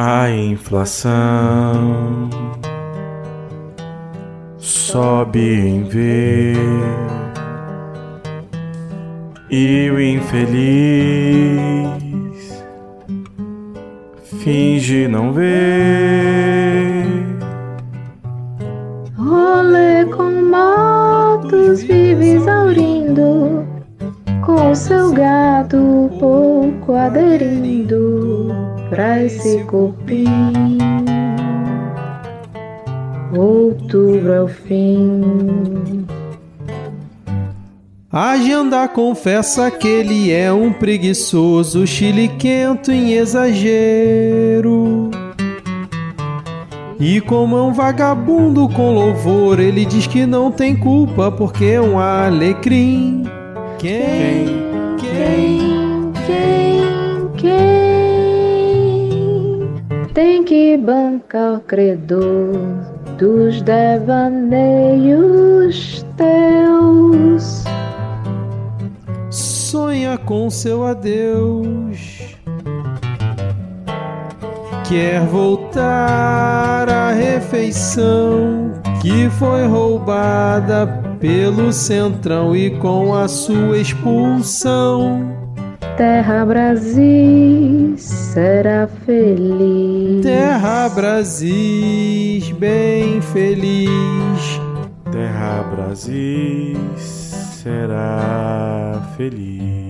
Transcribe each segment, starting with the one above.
A inflação sobe em vez e o infeliz finge não ver. Rolê com motos vive exaurindo, com seu gato pouco aderindo pra esse cupim. Outubro é o fim. A agenda confessa que ele é um preguiçoso, chiliquento em exagero. E como é um vagabundo com louvor, ele diz que não tem culpa porque é um alecrim. Quem? Quem, quem, quem tem que bancar o credor dos devaneios teus? sonha com seu adeus. Quer voltar à refeição que foi roubada pelo centrão e com a sua expulsão. Terra Brasil será feliz. Terra Brasil bem feliz. Terra Brasil será feliz.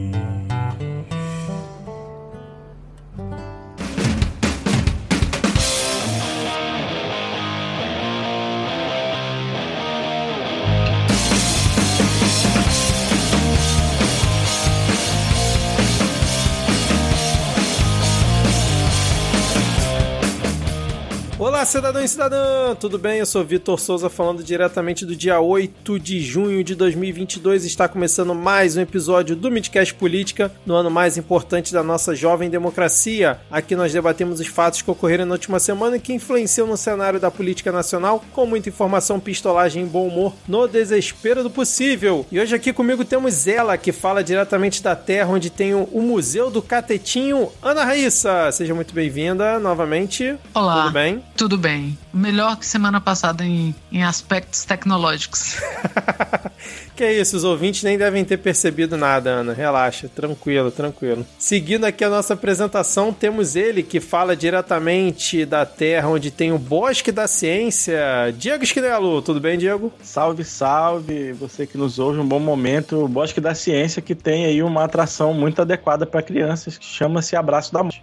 Olá, cidadão e cidadã! Tudo bem? Eu sou Vitor Souza falando diretamente do dia 8 de junho de 2022. Está começando mais um episódio do Midcast Política, no ano mais importante da nossa jovem democracia. Aqui nós debatemos os fatos que ocorreram na última semana e que influenciam no cenário da política nacional, com muita informação, pistolagem e bom humor, no desespero do possível. E hoje aqui comigo temos ela, que fala diretamente da terra onde tem o Museu do Catetinho, Ana Raíssa. Seja muito bem-vinda novamente. Olá. Tudo bem? Tudo bem. Melhor que semana passada em, em aspectos tecnológicos. que é isso, os ouvintes nem devem ter percebido nada, Ana. Relaxa, tranquilo, tranquilo. Seguindo aqui a nossa apresentação, temos ele que fala diretamente da terra onde tem o Bosque da Ciência, Diego Esquinelo. Tudo bem, Diego? Salve, salve! Você que nos ouve, um bom momento. O Bosque da Ciência que tem aí uma atração muito adequada para crianças que chama-se Abraço da Morte.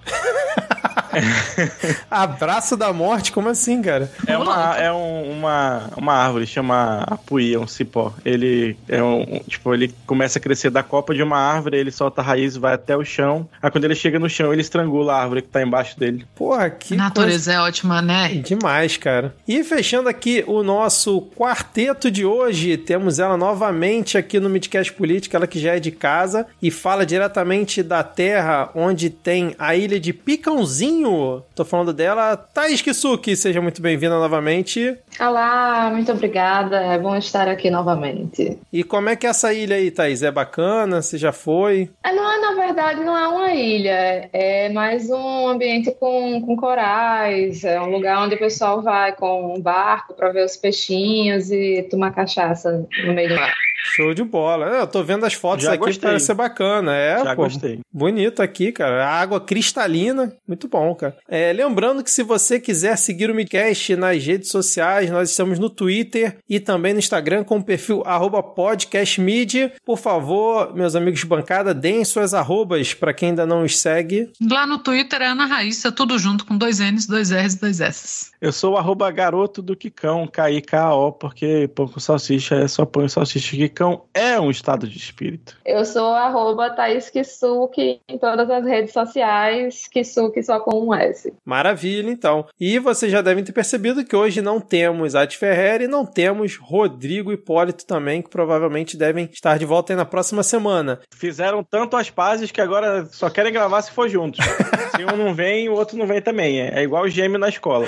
Abraço da morte? Como assim, cara? É uma, é um, uma, uma árvore, chama apuí, é um cipó. Ele é um, tipo, ele começa a crescer da copa de uma árvore, ele solta a raiz, vai até o chão. Aí quando ele chega no chão, ele estrangula a árvore que tá embaixo dele. Porra, que A natureza é ótima, né? Demais, cara. E fechando aqui o nosso quarteto de hoje, temos ela novamente aqui no Midcast Política, ela que já é de casa e fala diretamente da terra onde tem a ilha de Picãozinho. Tô falando dela, Thaís Kisuki, seja muito bem-vinda novamente. Olá, muito obrigada. É bom estar aqui novamente. E como é que é essa ilha aí, Thaís? É bacana? Você já foi? É, não é, na verdade, não é uma ilha. É mais um ambiente com, com corais. É um lugar onde o pessoal vai com um barco para ver os peixinhos e tomar cachaça no meio do mar. Show de bola. Eu tô vendo as fotos Já aqui, gostei. parece ser bacana. É, Já pô, gostei. Bonito aqui, cara. A água cristalina, muito bom, cara. É, lembrando que se você quiser seguir o Midcast nas redes sociais, nós estamos no Twitter e também no Instagram com o perfil arroba podcastmid. Por favor, meus amigos de bancada, deem suas arrobas para quem ainda não os segue. Lá no Twitter é Ana Raíssa, tudo junto com dois N's, dois R's e dois S's. Eu sou o arroba garoto do Quicão, K-I-K-O, porque pão com salsicha é só pão e salsicha. Quicão é um estado de espírito. Eu sou arroba Thaís Kisuki em todas as redes sociais, Kisuki só com um S. Maravilha, então. E vocês já devem ter percebido que hoje não temos Ati Ferreira e não temos Rodrigo Hipólito também, que provavelmente devem estar de volta aí na próxima semana. Fizeram tanto as pazes que agora só querem gravar se for juntos. se um não vem, o outro não vem também. É, igual gêmeo na escola.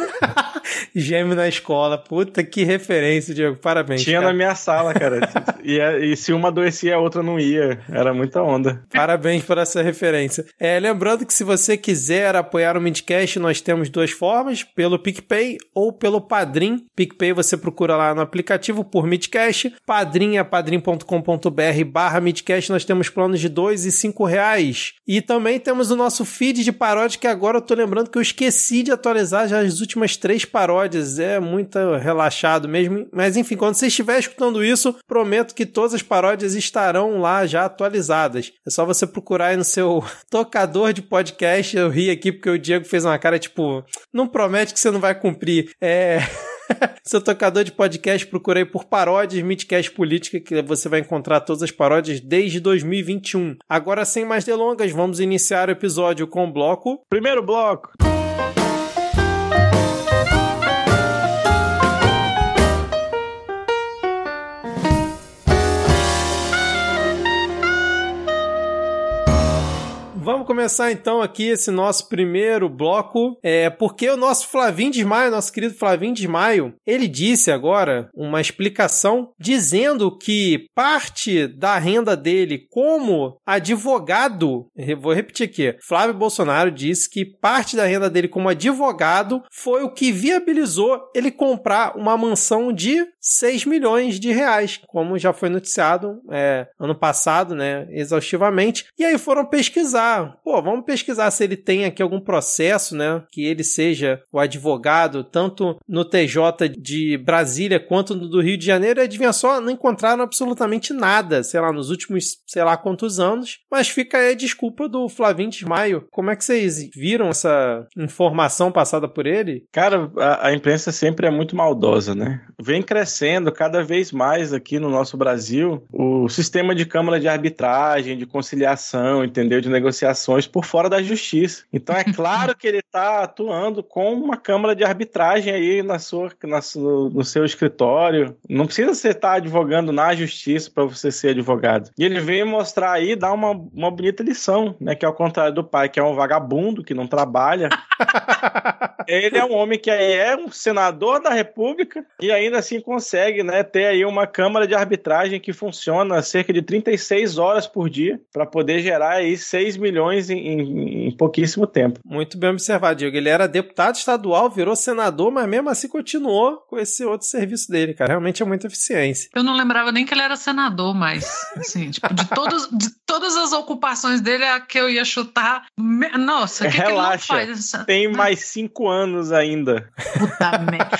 Gêmeo na escola. Puta que referência, Diego. Parabéns. Tinha cara. na minha sala, cara. e, e se uma adoecia, a outra não ia. Era muita onda. Parabéns por essa referência. É, lembrando que se você quiser apoiar o Midcast, nós temos duas formas, pelo PicPay ou pelo Padrim. PicPay você procura lá no aplicativo por Midcast. Padrim é padrim.com.br barra Midcast. Nós temos planos de dois e cinco reais. E também temos o nosso feed de paródia, que agora eu tô lembrando que eu esqueci de atualizar já as últimas três paródias. É muito relaxado mesmo. Mas enfim, quando você estiver escutando isso, prometo que todas as paródias estarão lá já atualizadas. É só você procurar aí no seu tocador de podcast. Eu ri aqui porque o Diego fez uma cara tipo, não promete que você não vai cumprir. É. Seu tocador de podcast, procurei por paródias Midcast Política, que você vai encontrar todas as paródias desde 2021. Agora, sem mais delongas, vamos iniciar o episódio com o bloco. Primeiro bloco. Vamos começar então aqui esse nosso primeiro bloco, é porque o nosso Flavinho Desmaio, nosso querido Flavinho Desmaio, ele disse agora uma explicação dizendo que parte da renda dele como advogado, vou repetir aqui, Flávio Bolsonaro disse que parte da renda dele como advogado foi o que viabilizou ele comprar uma mansão de 6 milhões de reais, como já foi noticiado é, ano passado, né, exaustivamente. E aí foram pesquisar pô, vamos pesquisar se ele tem aqui algum processo, né? Que ele seja o advogado, tanto no TJ de Brasília quanto no do Rio de Janeiro. E adivinha só, não encontraram absolutamente nada, sei lá, nos últimos, sei lá quantos anos. Mas fica aí a desculpa do Flavinho Desmaio. Como é que vocês viram essa informação passada por ele? Cara, a, a imprensa sempre é muito maldosa, né? Vem crescendo cada vez mais aqui no nosso Brasil o sistema de câmara de arbitragem, de conciliação, entendeu? De negociações por fora da justiça. Então é claro que ele está atuando com uma câmara de arbitragem aí na sua, na, no, no seu escritório. Não precisa você estar tá advogando na justiça para você ser advogado. E ele veio mostrar aí, dar uma, uma bonita lição, né? Que ao contrário do pai, que é um vagabundo, que não trabalha. ele é um homem que aí é um senador da República e ainda assim consegue, né, ter aí uma câmara de arbitragem que funciona cerca de 36 horas por dia para poder gerar aí 6 milhões milhões em, em, em, pouquíssimo tempo. Muito bem observado, Diego. Ele era deputado estadual, virou senador, mas mesmo assim continuou com esse outro serviço dele, cara. Realmente é muita eficiência. Eu não lembrava nem que ele era senador, mas, assim, tipo, de, todos, de todas as ocupações dele, a que eu ia chutar. Nossa, o que, Relaxa, que ele não faz? Tem mais cinco anos ainda. Puta merda.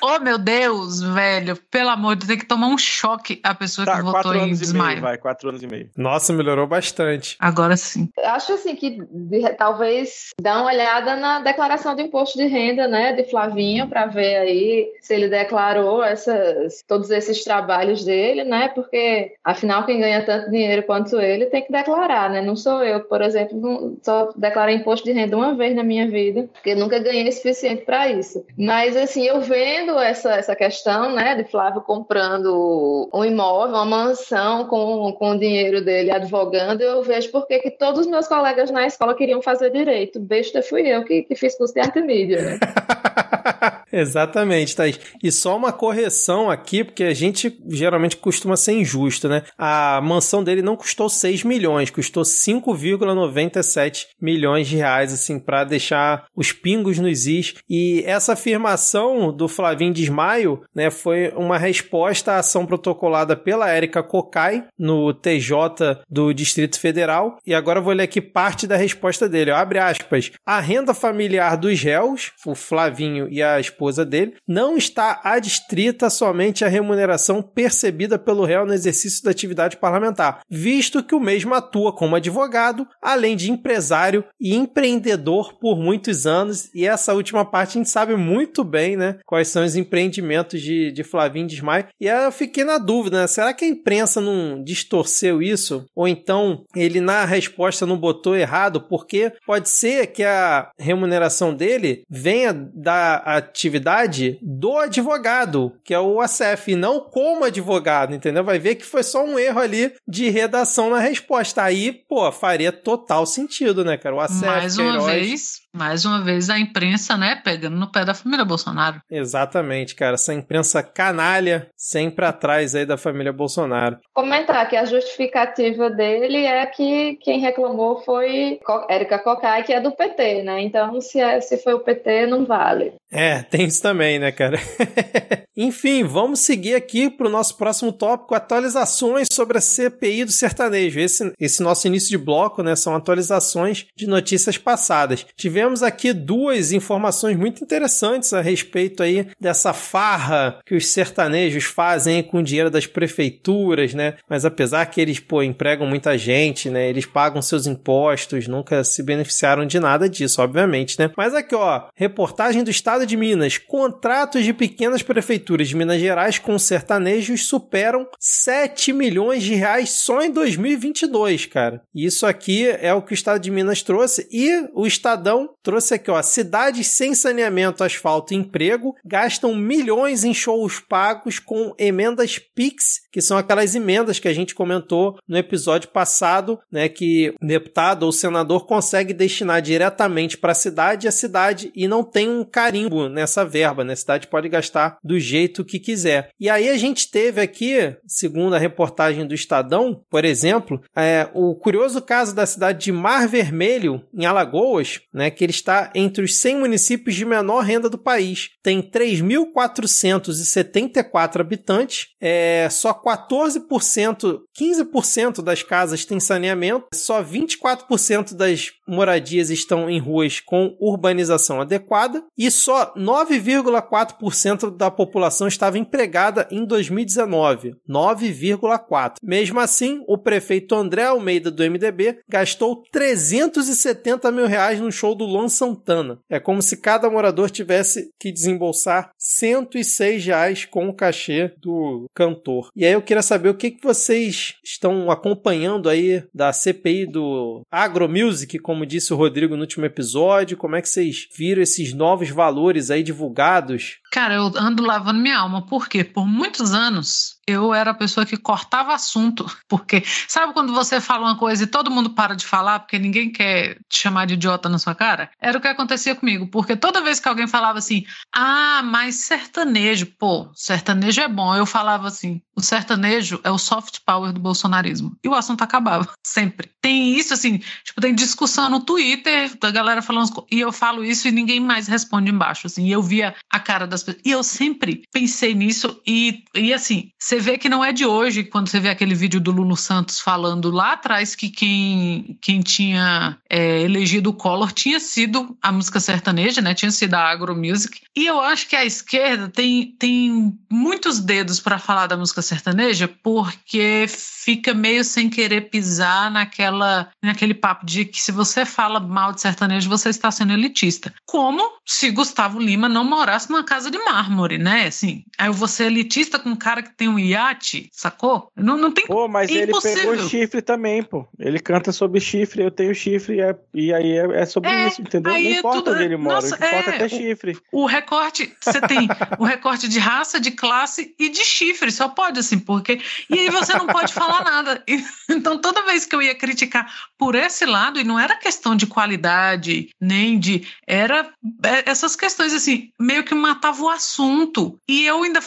Oh, meu Deus, velho. Pelo amor de Deus, tem que tomar um choque a pessoa tá, que votou em desmaio. Meio, vai, quatro anos e meio. Nossa, melhorou bastante. Agora sim acho assim que de, talvez dá uma olhada na declaração de imposto de renda, né, de Flavinho, para ver aí se ele declarou essas, todos esses trabalhos dele, né, porque afinal quem ganha tanto dinheiro quanto ele tem que declarar, né, não sou eu, por exemplo, não, só declarei imposto de renda uma vez na minha vida, porque nunca ganhei o suficiente para isso. Mas assim, eu vendo essa, essa questão, né, de Flávio comprando um imóvel, uma mansão com, com o dinheiro dele advogando, eu vejo porque que todos os meus colegas na escola queriam fazer direito. Besta fui eu que, que fiz curso de arte e mídia, né? Exatamente, Thaís. E só uma correção aqui, porque a gente geralmente costuma ser injusto, né? A mansão dele não custou 6 milhões, custou 5,97 milhões de reais, assim, para deixar os pingos nos is. E essa afirmação do Flavinho Desmaio, né, foi uma resposta à ação protocolada pela Érica Cocai no TJ do Distrito Federal. E agora eu vou ler aqui parte da resposta dele. Ó, abre aspas. A renda familiar dos réus, o Flavinho e a esposa dele, não está adstrita somente à remuneração percebida pelo réu no exercício da atividade parlamentar, visto que o mesmo atua como advogado, além de empresário e empreendedor por muitos anos. E essa última parte a gente sabe muito bem, né? Quais são os empreendimentos de, de Flavinho Desmaio. E eu fiquei na dúvida, né? Será que a imprensa não distorceu isso? Ou então ele, na resposta, não botou errado? Porque pode ser que a remuneração dele venha da atividade do advogado, que é o ACF, e não como advogado, entendeu? Vai ver que foi só um erro ali de redação na resposta. Aí, pô, faria total sentido, né, cara? O ACF, Mais uma Queiroz... vez, mais uma vez a imprensa, né, pegando no pé da família Bolsonaro. Exatamente, cara. Essa imprensa canalha sempre atrás aí da família Bolsonaro. Comentar que a justificativa dele é que quem reclamou foi Érica Cocai, que é do PT, né? Então, se, é, se foi o PT, não vale. É, tem isso também, né, cara? Enfim, vamos seguir aqui para o nosso próximo tópico: atualizações sobre a CPI do sertanejo. Esse, esse nosso início de bloco, né, são atualizações de notícias passadas. Tivemos aqui duas informações muito interessantes a respeito aí dessa farra que os sertanejos fazem com o dinheiro das prefeituras, né? Mas apesar que eles, pô, empregam muita gente, né? Eles pagam seus impostos, nunca se beneficiaram de nada disso, obviamente, né? Mas aqui, ó, reportagem do Estado de Minas. Contratos de pequenas prefeituras de Minas Gerais com sertanejos superam 7 milhões de reais só em 2022, cara. Isso aqui é o que o Estado de Minas trouxe e o Estadão trouxe aqui, ó, cidades sem saneamento, asfalto e emprego gastam milhões em shows pagos com emendas Pix, que são aquelas emendas que a gente comentou no episódio passado, né, que deputado ou senador consegue destinar diretamente para a cidade e a cidade e não tem um carimbo nessa verba, né? A cidade pode gastar do jeito que quiser. E aí a gente teve aqui, segundo a reportagem do Estadão, por exemplo, é, o curioso caso da cidade de Mar Vermelho, em Alagoas, né, que ele está entre os 100 municípios de menor renda do país. Tem 3.474 habitantes, é, só 14%, 15% das casas têm saneamento, só 24% das moradias estão em ruas com urbanização adequada e só 9,4% da população estava empregada em 2019. 9,4%. Mesmo assim, o prefeito André Almeida do MDB gastou 370 mil reais no show do Luan Santana. É como se cada morador tivesse que desembolsar 106 reais com o cachê do cantor. E aí eu queria saber o que, que vocês estão acompanhando aí da CPI do Agromusic, como disse o Rodrigo no último episódio. Como é que vocês viram esses novos valores aí divulgados? Cara, eu ando lavando minha alma. Por quê? Por muitos anos eu era a pessoa que cortava assunto. Porque sabe quando você fala uma coisa e todo mundo para de falar porque ninguém quer te chamar de idiota na sua cara? Era o que acontecia comigo. Porque toda vez que alguém falava assim, ah, mas sertanejo, pô, sertanejo é bom. Eu falava assim, o sertanejo é o soft power do bolsonarismo. E o assunto acabava, sempre. Tem isso, assim, tipo, tem discussão no Twitter da galera falando, e eu falo isso e ninguém mais responde embaixo, assim. E eu via a cara das pessoas. E eu sempre pensei nisso e, e assim, você vê que não é de hoje, quando você vê aquele vídeo do Lulu Santos falando lá atrás que quem, quem tinha é, elegido o Collor tinha sido a música sertaneja, né? Tinha sido a agromusic. E eu acho que a esquerda tem, tem muitos dedos para falar da música sertaneja, porque fica meio sem querer pisar naquela, naquele papo de que se você fala mal de sertanejo, você está sendo elitista. Como se Gustavo Lima não morasse numa casa de mármore, né? Assim, aí eu vou ser elitista com um cara que tem um iate, sacou? Não, não tem Pô, mas ele Impossível. pegou chifre também, pô. Ele canta sobre chifre, eu tenho chifre, é- e aí é, é sobre É, isso, entendeu? Não é importa tudo- onde ele mora, Nossa, importa é é, ter o- chifre. O recorte, você tem o recorte de raça, de classe e de chifre, só pode assim, porque. E aí você não pode falar nada. E- Então, toda vez que eu ia criticar por esse lado, e não era questão de qualidade, nem de. Era é, essas questões, assim, meio que matava o assunto. E eu ainda.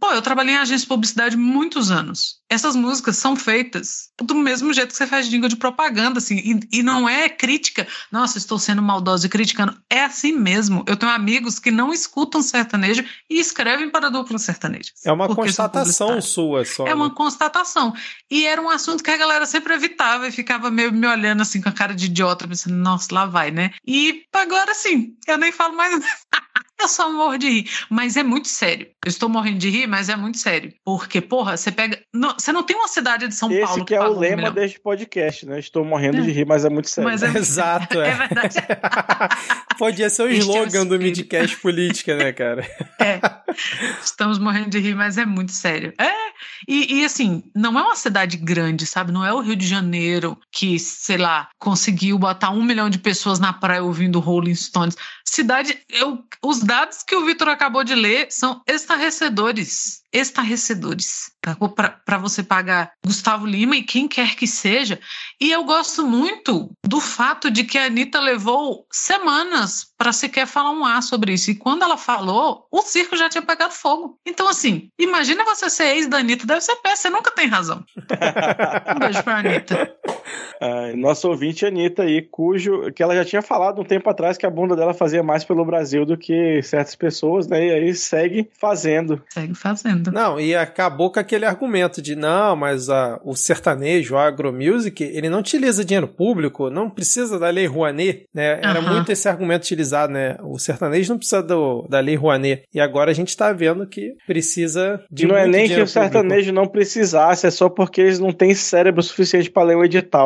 Pô, eu trabalhei em agência de publicidade muitos anos. Essas músicas são feitas do mesmo jeito que você faz jingle de propaganda, assim, e, e não é crítica. Nossa, estou sendo maldosa e criticando. É assim mesmo. Eu tenho amigos que não escutam sertanejo e escrevem para duplas sertanejas. É uma constatação sua só. É uma né? constatação. E era um assunto que a galera sempre evitava e ficava meio me olhando assim com a cara de idiota, pensando, nossa, lá vai, né? E agora sim, eu nem falo mais. eu só morro de rir. Mas é muito sério. Eu estou morrendo de rir, mas é muito sério. Porque, porra, você pega. Não, você não tem uma cidade de São Esse Paulo que é o um lema milhão. deste podcast, né? Estou morrendo de rir, mas é muito sério. Mas é- Exato, é. É verdade. Podia ser o Este é o slogan do. Midcast Política, né, cara? É. Estamos morrendo de rir, mas é muito sério. É. E, e, assim, não é uma cidade grande, sabe? Não é o Rio de Janeiro que, sei lá, conseguiu botar um milhão de pessoas na praia ouvindo Rolling Stones. Cidade, eu, os dados que o Vitor acabou de ler são estarrecedores. Estarrecedores. Tá? Para você pagar Gustavo Lima e quem quer que seja. E eu gosto muito do fato de que a Anitta levou semanas para sequer falar um A sobre isso. E quando ela falou, o circo já tinha pegado fogo. Então, assim, imagina você ser ex da Anitta, deve ser péssimo, você nunca tem razão. um beijo pra Anitta. Nosso ouvinte Anitta aí, cujo que ela já tinha falado um tempo atrás que a bunda dela fazia mais pelo Brasil do que certas pessoas, né? E aí segue fazendo. Segue fazendo. Não, e acabou com aquele argumento de não, mas a, o sertanejo, o agromusic, ele não utiliza dinheiro público, não precisa da lei Rouanet, né? Era Aham. muito esse argumento utilizado, né? O sertanejo não precisa do, da lei Rouanet. E agora a gente tá vendo que precisa de não é nem que o sertanejo não precisasse, é só porque eles não têm cérebro suficiente pra ler o edital.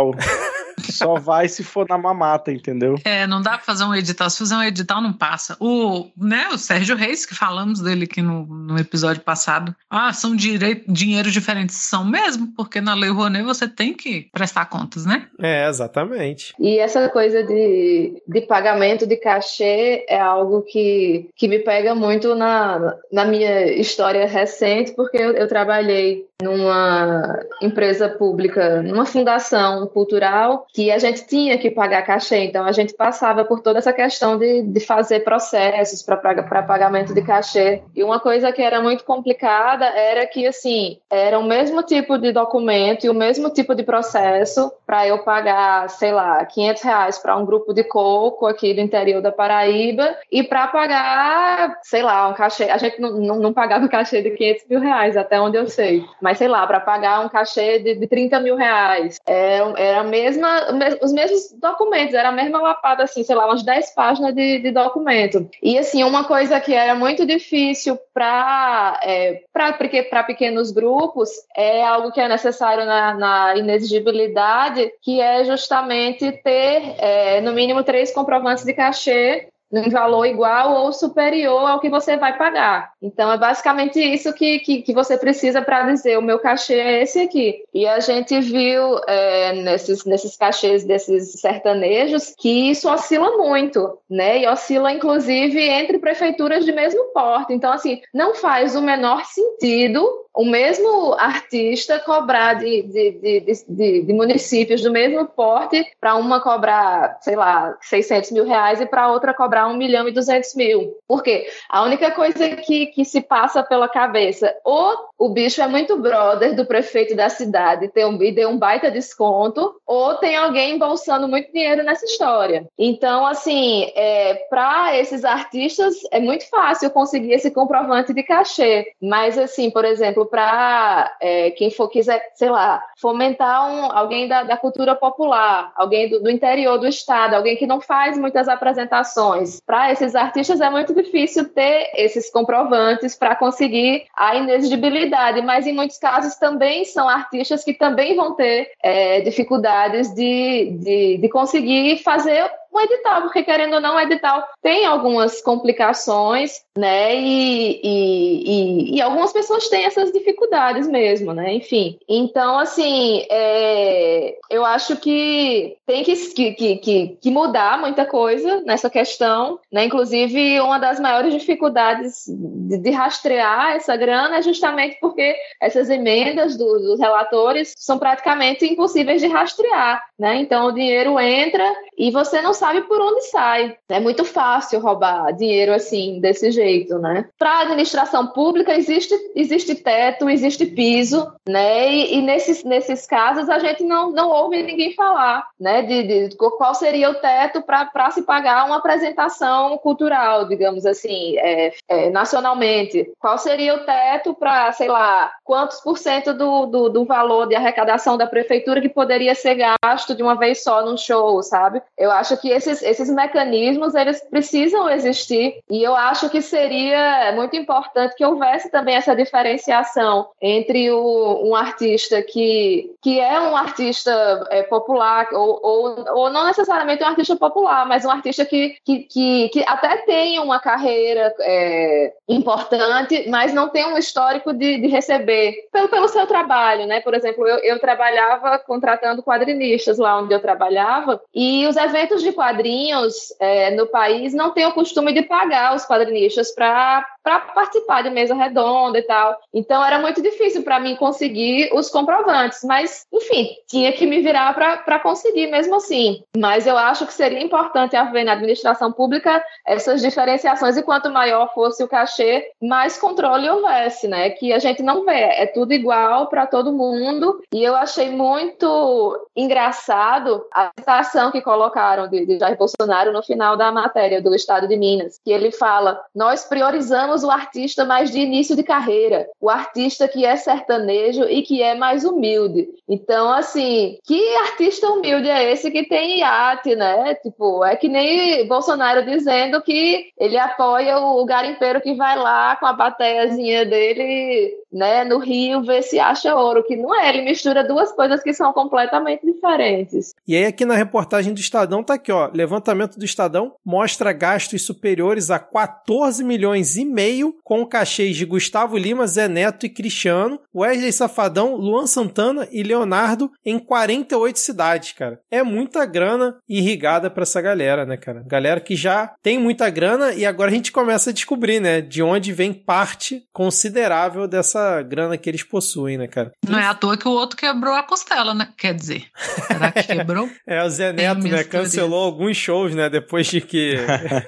Só vai se for na mamata, entendeu? É, não dá pra fazer um edital. Se fizer um edital, não passa. O, né, o Sérgio Reis, que falamos dele aqui no, no episódio passado. Ah, são direi- dinheiros diferentes. São mesmo, porque na Lei Rouanet você tem que prestar contas, né? É, exatamente. E essa coisa de, de pagamento de cachê é algo que, que me pega muito na, na minha história recente, porque eu, eu trabalhei numa empresa pública, numa fundação cultural, que a gente tinha que pagar cachê. Então, a gente passava por toda essa questão de, de fazer processos para pagamento de cachê. E uma coisa que era muito complicada era que, assim, era o mesmo tipo de documento e o mesmo tipo de processo para eu pagar, sei lá, 500 reais para um grupo de coco aqui do interior da Paraíba e para pagar, sei lá, um cachê. A gente não, não, não pagava cachê de 500 mil reais, até onde eu sei. Mas, sei lá, para pagar um cachê de, de 30 mil reais. Era, era a mesma, os mesmos documentos, era a mesma lapada, assim, sei lá, umas 10 páginas de, de documento. E, assim, uma coisa que era muito difícil para é, para pequenos grupos é algo que é necessário na, na inexigibilidade, que é justamente ter, é, no mínimo, três comprovantes de cachê em valor igual ou superior ao que você vai pagar. Então, é basicamente isso que, que, que você precisa para dizer: o meu cachê é esse aqui. E a gente viu é, nesses, nesses cachês desses sertanejos que isso oscila muito, né? E oscila, inclusive, entre prefeituras de mesmo porte. Então, assim, não faz o menor sentido o mesmo artista cobrar de, de, de, de, de municípios do mesmo porte para uma cobrar, sei lá, 600 mil reais e para outra cobrar 1 milhão e 200 mil. Por quê? A única coisa que, que se passa pela cabeça, ou o bicho é muito brother do prefeito da cidade tem um, e deu um baita desconto, ou tem alguém embolsando muito dinheiro nessa história. Então, assim, é, para esses artistas é muito fácil conseguir esse comprovante de cachê, mas, assim, por exemplo, para é, quem for quiser, sei lá, fomentar um, alguém da, da cultura popular, alguém do, do, interior do estado, alguém que não faz muitas apresentações. Para esses artistas é muito difícil ter esses comprovantes para conseguir a inexigibilidade, mas em muitos casos também são artistas que também vão ter é, dificuldades de, de, de conseguir fazer um edital, porque querendo ou não, o edital tem algumas complicações, né? E, e, e, e, algumas pessoas têm essas dificuldades mesmo, né? Enfim. Então, assim, é, eu acho que tem que, que, que, que, mudar muita coisa nessa questão, né? Inclusive, uma das maiores dificuldades de, de rastrear essa grana é justamente porque essas emendas do, dos relatores são praticamente impossíveis de rastrear, né? Então, o dinheiro entra e você não sabe por onde sai. É muito fácil roubar dinheiro assim, desse jeito, né? Para a administração pública existe, existe teto, existe piso, né? E, e, nesses, nesses casos a gente não, não ouve ninguém falar, né? De, de qual seria o teto para se pagar uma apresentação cultural, digamos assim, é, é, nacionalmente. Qual seria o teto para, sei lá, quantos por cento do, do, do valor de arrecadação da prefeitura que poderia ser gasto de uma vez só num show, sabe? Eu acho que esses, esses mecanismos eles precisam existir e eu acho que seria muito importante que houvesse também essa diferenciação entre o, um artista que, que é um artista é, popular ou, ou, ou, não necessariamente um artista popular, mas um artista que, que, que, que até tem uma carreira é, importante, mas não tem um histórico de, de receber pelo, pelo seu trabalho, né? Por exemplo, eu, eu trabalhava contratando quadrinistas lá onde eu trabalhava e os eventos de quadrinhos é, no país não têm o costume de pagar os quadrinistas para participar de mesa redonda e tal. Então era muito difícil para mim conseguir os comprovantes, mas enfim, tinha que me virar para conseguir mesmo assim. Mas eu acho que seria importante haver na administração pública essas diferenciações e quanto maior fosse o cachê, mais controle houvesse, né? Que a gente não vê, é tudo igual para todo mundo. E eu achei muito engraçado a citação que colocaram de, de Jair Bolsonaro no final da matéria do Estado de Minas, que ele fala: nós priorizamos o artista mais de início de carreira, o artista que é sertanejo e que é mais humilde. Então, assim, que artista humilde é esse que tem iate, né? Tipo, é que nem Bolsonaro dizendo que ele apoia o garimpeiro que vai lá com a bateiazinha dele, né, no rio ver se acha ouro, que não é, ele mistura duas coisas que são completamente diferentes. E aí aqui na reportagem do Estadão tá aqui, ó, levantamento do Estadão mostra gastos superiores a 14 milhões e meio com cachês de Gustavo Lima, Zé Neto e Cristiano, Wesley Safadão, Luan Santana e Leonardo em 48 cidades, cara. É muita grana irrigada para essa galera, né, cara? Galera que já tem muita grana e agora a gente começa a descobrir, né, de onde vem parte considerável dessa grana que eles possuem, né, cara? Não é à toa que o outro quebrou a costela, né? Quer dizer, será que quebrou? é, o Zé Neto, né, cancelou alguns shows, né, depois de que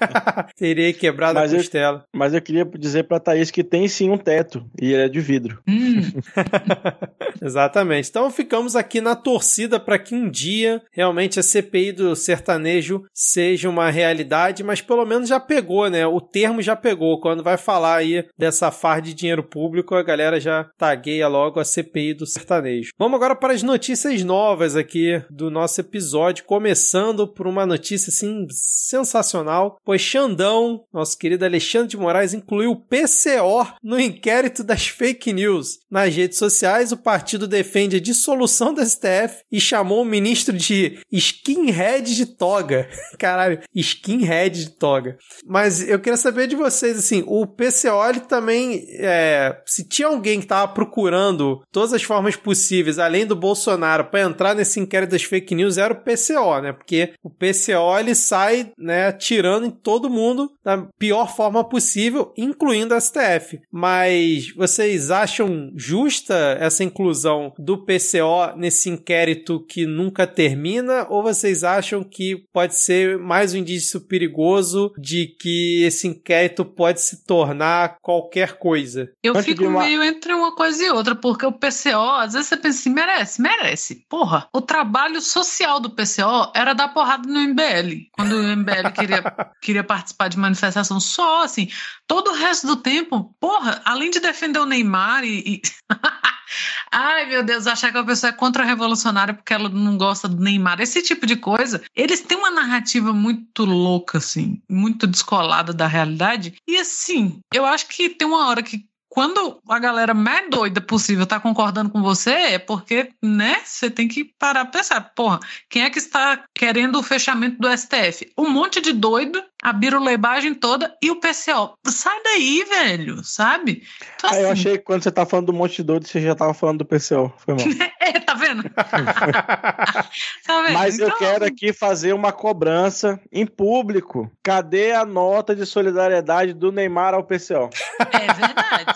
teria quebrado mas a costela. Eu, mas eu queria dizer pra Thaís que tem sim um teto e ele é de vidro. Hum. Exatamente. Então ficamos aqui na torcida para que um dia realmente a CPI do sertanejo seja uma realidade, mas pelo menos já pegou, né? O termo já pegou. Quando vai falar aí dessa farra de dinheiro público, a galera já tagueia logo a CPI do sertanejo. Vamos agora para as notícias novas aqui do nosso episódio, começando por uma notícia assim sensacional, pois Xandão, nosso querido Alexandre de Moraes, incluiu o PCO no inquérito das fake news. Nas redes sociais, o partido defende a dissolução da STF e chamou o ministro de skinhead de toga. Caralho, skinhead de toga. Mas eu queria saber de vocês, assim, o PCO ele também, é, se tinha alguém que tava procurando todas as formas possíveis, além do Bolsonaro, para entrar nesse inquérito das fake news, era o PCO, né? Porque o PCO ele sai, né, atirando em todo mundo da pior forma possível, incluindo a STF. Mas vocês acham justa essa inclusão do PCO nesse inquérito que nunca termina? Ou vocês acham que pode ser mais um indício perigoso de que esse inquérito pode se tornar qualquer coisa? Eu Antes fico uma... meio entre uma coisa e outra, porque o PCO, às vezes você pensa assim, merece, merece. Porra, o trabalho social do PCO era dar porrada no MBL. Quando o MBL queria, queria participar de manifestação só, assim, todo o resto do tempo, porra, além de defender o Neymar e. e... Ai, meu Deus, achar que a pessoa é contra-revolucionária porque ela não gosta do Neymar, esse tipo de coisa. Eles têm uma narrativa muito louca, assim, muito descolada da realidade. E assim, eu acho que tem uma hora que quando a galera mais doida possível tá concordando com você, é porque, né, você tem que parar pra pensar, porra, quem é que está querendo o fechamento do STF? Um monte de doido, a biruleibagem toda e o PCO. Sai daí, velho, sabe? Então, ah, eu assim achei que quando você tá falando do monte de doido, você já tava falando do PCO. Foi mal. é, tá vendo? tá vendo? Mas então... eu quero aqui fazer uma cobrança em público. Cadê a nota de solidariedade do Neymar ao PCO? É verdade.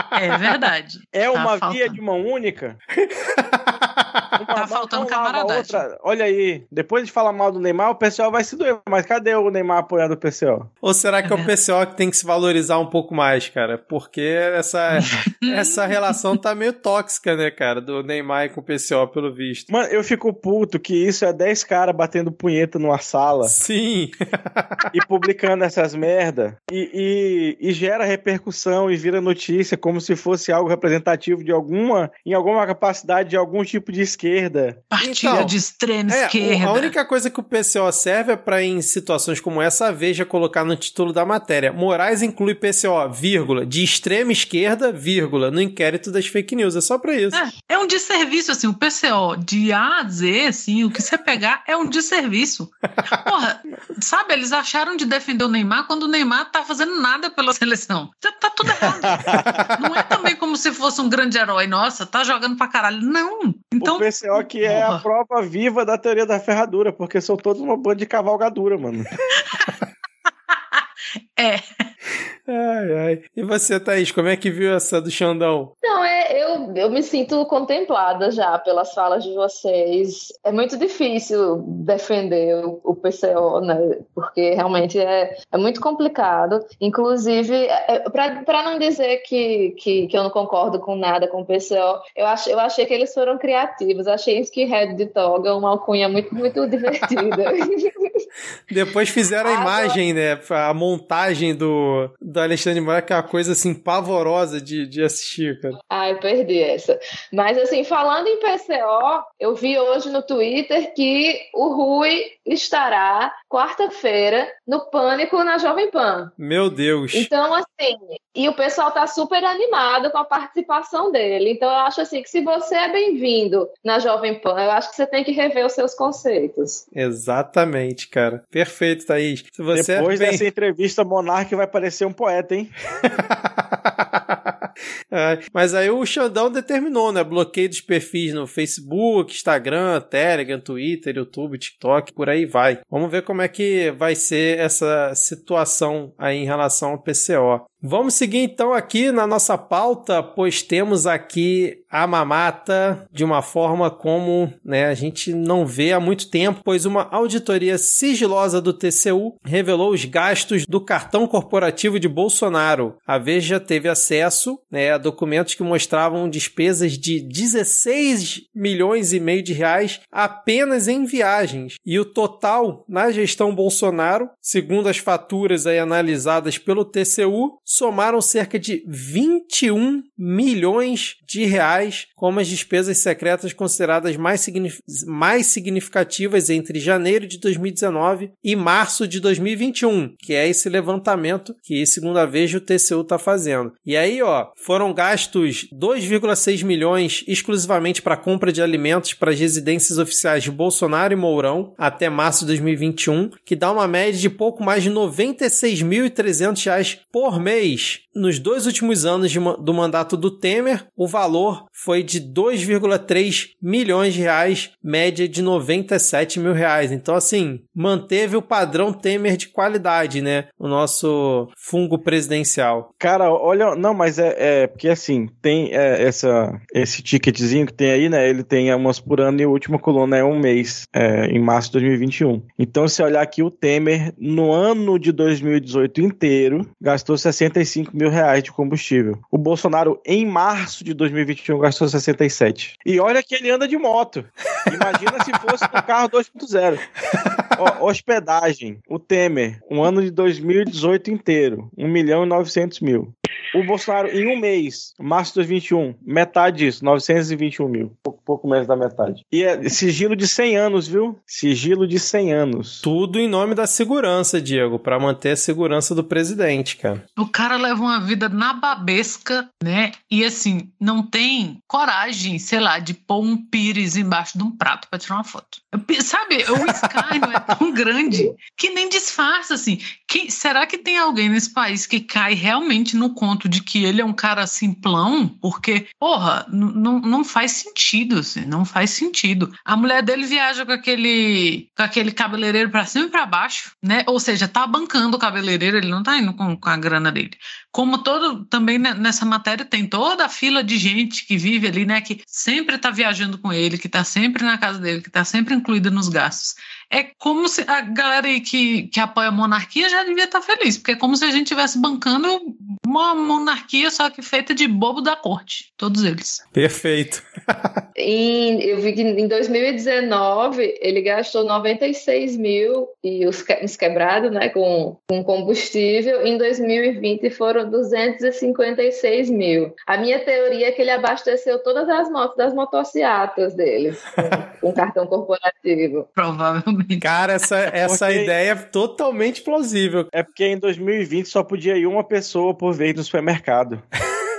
É verdade. É tá uma faltando. via de mão única? Uma tá faltando camaradagem. Outra. Olha aí, depois de falar mal do Neymar, o PCO vai se doer. Mas cadê o Neymar apoiando o PCO? Ou será que é, é o PCO que tem que se valorizar um pouco mais, cara? Porque essa, essa relação tá meio tóxica, né, cara? Do Neymar com o PCO, pelo visto. Mano, eu fico puto que isso é 10 caras batendo punheta numa sala. Sim. e publicando essas merda. E, e, e gera repercussão e vira notícia como se fosse algo representativo de alguma, em alguma capacidade de algum tipo de esquerda. Partido então, de extrema é, esquerda. A única coisa que o PCO serve é para, em situações como essa, Veja colocar no título da matéria: Moraes inclui PCO, vírgula, de extrema esquerda, vírgula, no inquérito das fake news. É só para isso. É, é um desserviço, assim, o PCO de A a Z, assim, o que você pegar é um desserviço. Porra, sabe, eles acharam de defender o Neymar quando o Neymar tá fazendo nada pela seleção. Tá, tá tudo errado. Não é também como se fosse um grande herói, nossa, tá jogando pra caralho. Não, Então, o PCO que é a prova viva da teoria da ferradura, porque são todos uma banda de cavalgadura, mano. é. Ai, ai. E você, Thaís, como é que viu essa do Xandão? Não, é, eu, eu me sinto contemplada já pelas falas de vocês. É muito difícil defender o, o PCO, né? Porque realmente é, é muito complicado. Inclusive, é, para não dizer que, que, que eu não concordo com nada com o PCO, eu, ach, eu achei que eles foram criativos. Achei Skinhead de toga uma alcunha muito, muito divertida. Depois fizeram a imagem, né? A montagem do, do Alexandre Moraes, que é uma coisa assim pavorosa de, de assistir, cara. Ai, perdi essa. Mas, assim, falando em PCO, eu vi hoje no Twitter que o Rui estará quarta-feira no Pânico na Jovem Pan. Meu Deus. Então, assim, e o pessoal tá super animado com a participação dele. Então, eu acho assim que se você é bem-vindo na Jovem Pan, eu acho que você tem que rever os seus conceitos. Exatamente, cara. Perfeito, Thaís. Se você Depois é bem... dessa entrevista, Monark vai parecer um poeta, hein? É, Mas aí o Xandão determinou, né? Bloqueio dos perfis no Facebook, Instagram, Telegram, Twitter, YouTube, TikTok, por aí vai. Vamos ver como é que vai ser essa situação aí em relação ao PCO. Vamos seguir então aqui na nossa pauta, pois temos aqui a mamata de uma forma como né, a gente não vê há muito tempo, pois uma auditoria sigilosa do TCU revelou os gastos do cartão corporativo de Bolsonaro. A Veja teve acesso né, a documentos que mostravam despesas de 16 milhões e meio de reais apenas em viagens. E o total na gestão Bolsonaro, segundo as faturas aí analisadas pelo TCU, somaram cerca de 21 milhões de reais como as despesas secretas consideradas mais, mais significativas entre janeiro de 2019 e março de 2021, que é esse levantamento que, segundo a Veja, o TCU está fazendo. E aí, ó, foram gastos 2,6 milhões exclusivamente para compra de alimentos para as residências oficiais de Bolsonaro e Mourão até março de 2021, que dá uma média de pouco mais de 96.300 reais por mês. Nos dois últimos anos de do mandato do Temer, o valor foi de 2,3 milhões de reais, média de 97 mil reais. Então, assim, manteve o padrão Temer de qualidade, né? O nosso fungo presidencial. Cara, olha, não, mas é, é porque assim, tem é, essa, esse ticketzinho que tem aí, né? Ele tem umas por ano e a última coluna é um mês, é, em março de 2021. Então, se olhar aqui, o Temer, no ano de 2018 inteiro, gastou 65 mil reais de combustível. O Bolsonaro, em março de 2021, gastou 67. E olha que ele anda de moto. Imagina se fosse um carro 2.0. Ó, hospedagem. O Temer, um ano de 2018 inteiro, 1 milhão e 900 mil. O Bolsonaro, em um mês, março de 2021, metade disso, 921 mil. Pouco, pouco menos da metade. E é sigilo de 100 anos, viu? Sigilo de 100 anos. Tudo em nome da segurança, Diego, para manter a segurança do presidente, cara. O cara leva uma vida nababesca, né? E assim, não tem coragem, sei lá, de pôr um pires embaixo de um prato pra tirar uma foto. Sabe, o escárnio é tão grande que nem disfarça, assim. Que, será que tem alguém nesse país que cai realmente no conto de que ele é um cara simplão? Porque, porra, não faz sentido, assim, não faz sentido. A mulher dele viaja com aquele, com aquele cabeleireiro pra cima e pra baixo, né? Ou seja, tá bancando o cabeleireiro, ele não tá indo com, com a grana dele. Como todo, também ne- nessa matéria tem toda a fila de gente que vive ali, né? Que sempre tá viajando com ele, que tá sempre na casa dele, que tá sempre incluída nos gastos. É como se a galera aí que, que apoia a monarquia já devia estar feliz, porque é como se a gente estivesse bancando uma monarquia só que feita de bobo da corte. Todos eles. Perfeito. Em- eu vi que em 2019 ele gastou 96 mil e os, que- os quebrados, né, com, com combustível. Em 2020 foram 256 mil. A minha teoria é que ele abasteceu todas as motos das motocicletas dele com, com cartão corporativo. Provavelmente. Cara, essa, essa Porque- ideia é totalmente plausível. É porque em 2020 só podia ir uma pessoa por vez no supermercado.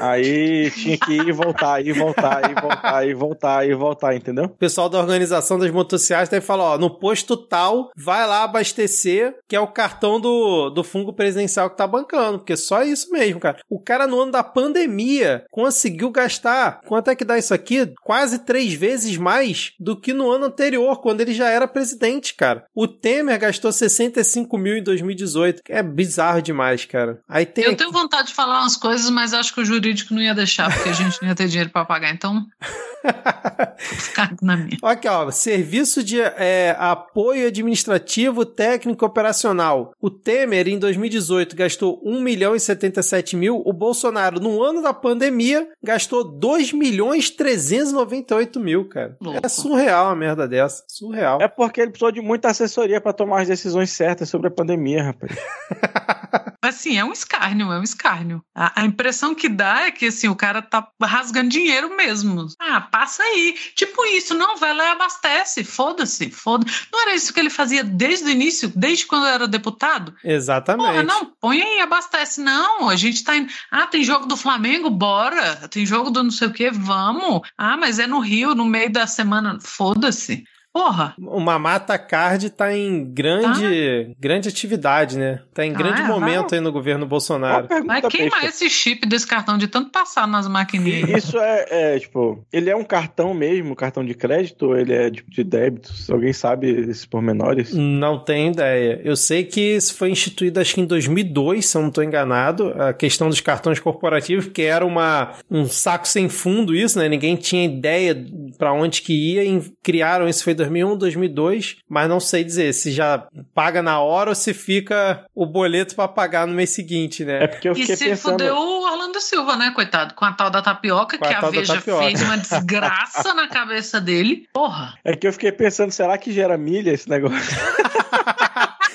Aí tinha que ir e voltar, ir e voltar, ir e voltar, ir e voltar, ir e voltar, entendeu? O pessoal da organização das motocicletas deve falar, ó, no posto tal, vai lá abastecer, que é o cartão do, do fungo presidencial que tá bancando, porque só isso mesmo, cara. O cara no ano da pandemia conseguiu gastar, quanto é que dá isso aqui? Quase três vezes mais do que no ano anterior, quando ele já era presidente, cara. O Temer gastou 65 mil em 2018. É bizarro demais, cara. Aí tem Eu tenho vontade de falar umas coisas, mas acho que o jurídico não ia deixar, porque a gente não ia ter dinheiro pra pagar. Então, ficar na minha. Aqui, ó, serviço de é, apoio administrativo, técnico e operacional. O Temer, em 2018, gastou 1 milhão e 77 mil. O Bolsonaro, no ano da pandemia, gastou 2 milhões e 398 mil, cara. Louco. É surreal uma merda dessa. Surreal. É porque ele precisou de muita assessoria pra tomar as decisões certas sobre a pandemia, rapaz. Assim, é um escárnio, é um escárnio. A, a impressão que dá é que assim, o cara tá rasgando dinheiro mesmo. Ah, passa aí. Tipo isso, não, vai lá e abastece. Foda-se, foda Não era isso que ele fazia desde o início, desde quando era deputado? Exatamente. Porra, não, põe aí, abastece. Não, a gente tá indo. Ah, tem jogo do Flamengo? Bora. Tem jogo do não sei o quê? Vamos. Ah, mas é no Rio, no meio da semana. Foda-se. Porra. O Mamata Card tá em grande, grande atividade, né? Tá em Ah, grande é, momento vai. aí no governo Bolsonaro. Vai queimar besta. esse chip desse cartão de tanto passar nas maquininhas. Isso é, é, tipo, ele é um cartão mesmo, cartão de crédito, ou ele é tipo de débito? Se alguém sabe esses pormenores? Não tenho ideia. Eu sei que isso foi instituído acho que em 2002, se eu não estou enganado, a questão dos cartões corporativos, que era uma, um saco sem fundo isso, né? Ninguém tinha ideia para onde que ia e criaram isso foi 2001, 2002, mas não sei dizer se já paga na hora ou se fica o boleto para pagar no mês seguinte, É né? porque eu E fiquei se pensando. fudeu o Orlando Silva, né, coitado? Com a tal da tapioca, Com a que a da Veja fez uma desgraça na cabeça dele. Porra. É que eu fiquei pensando, será que gera milha esse negócio?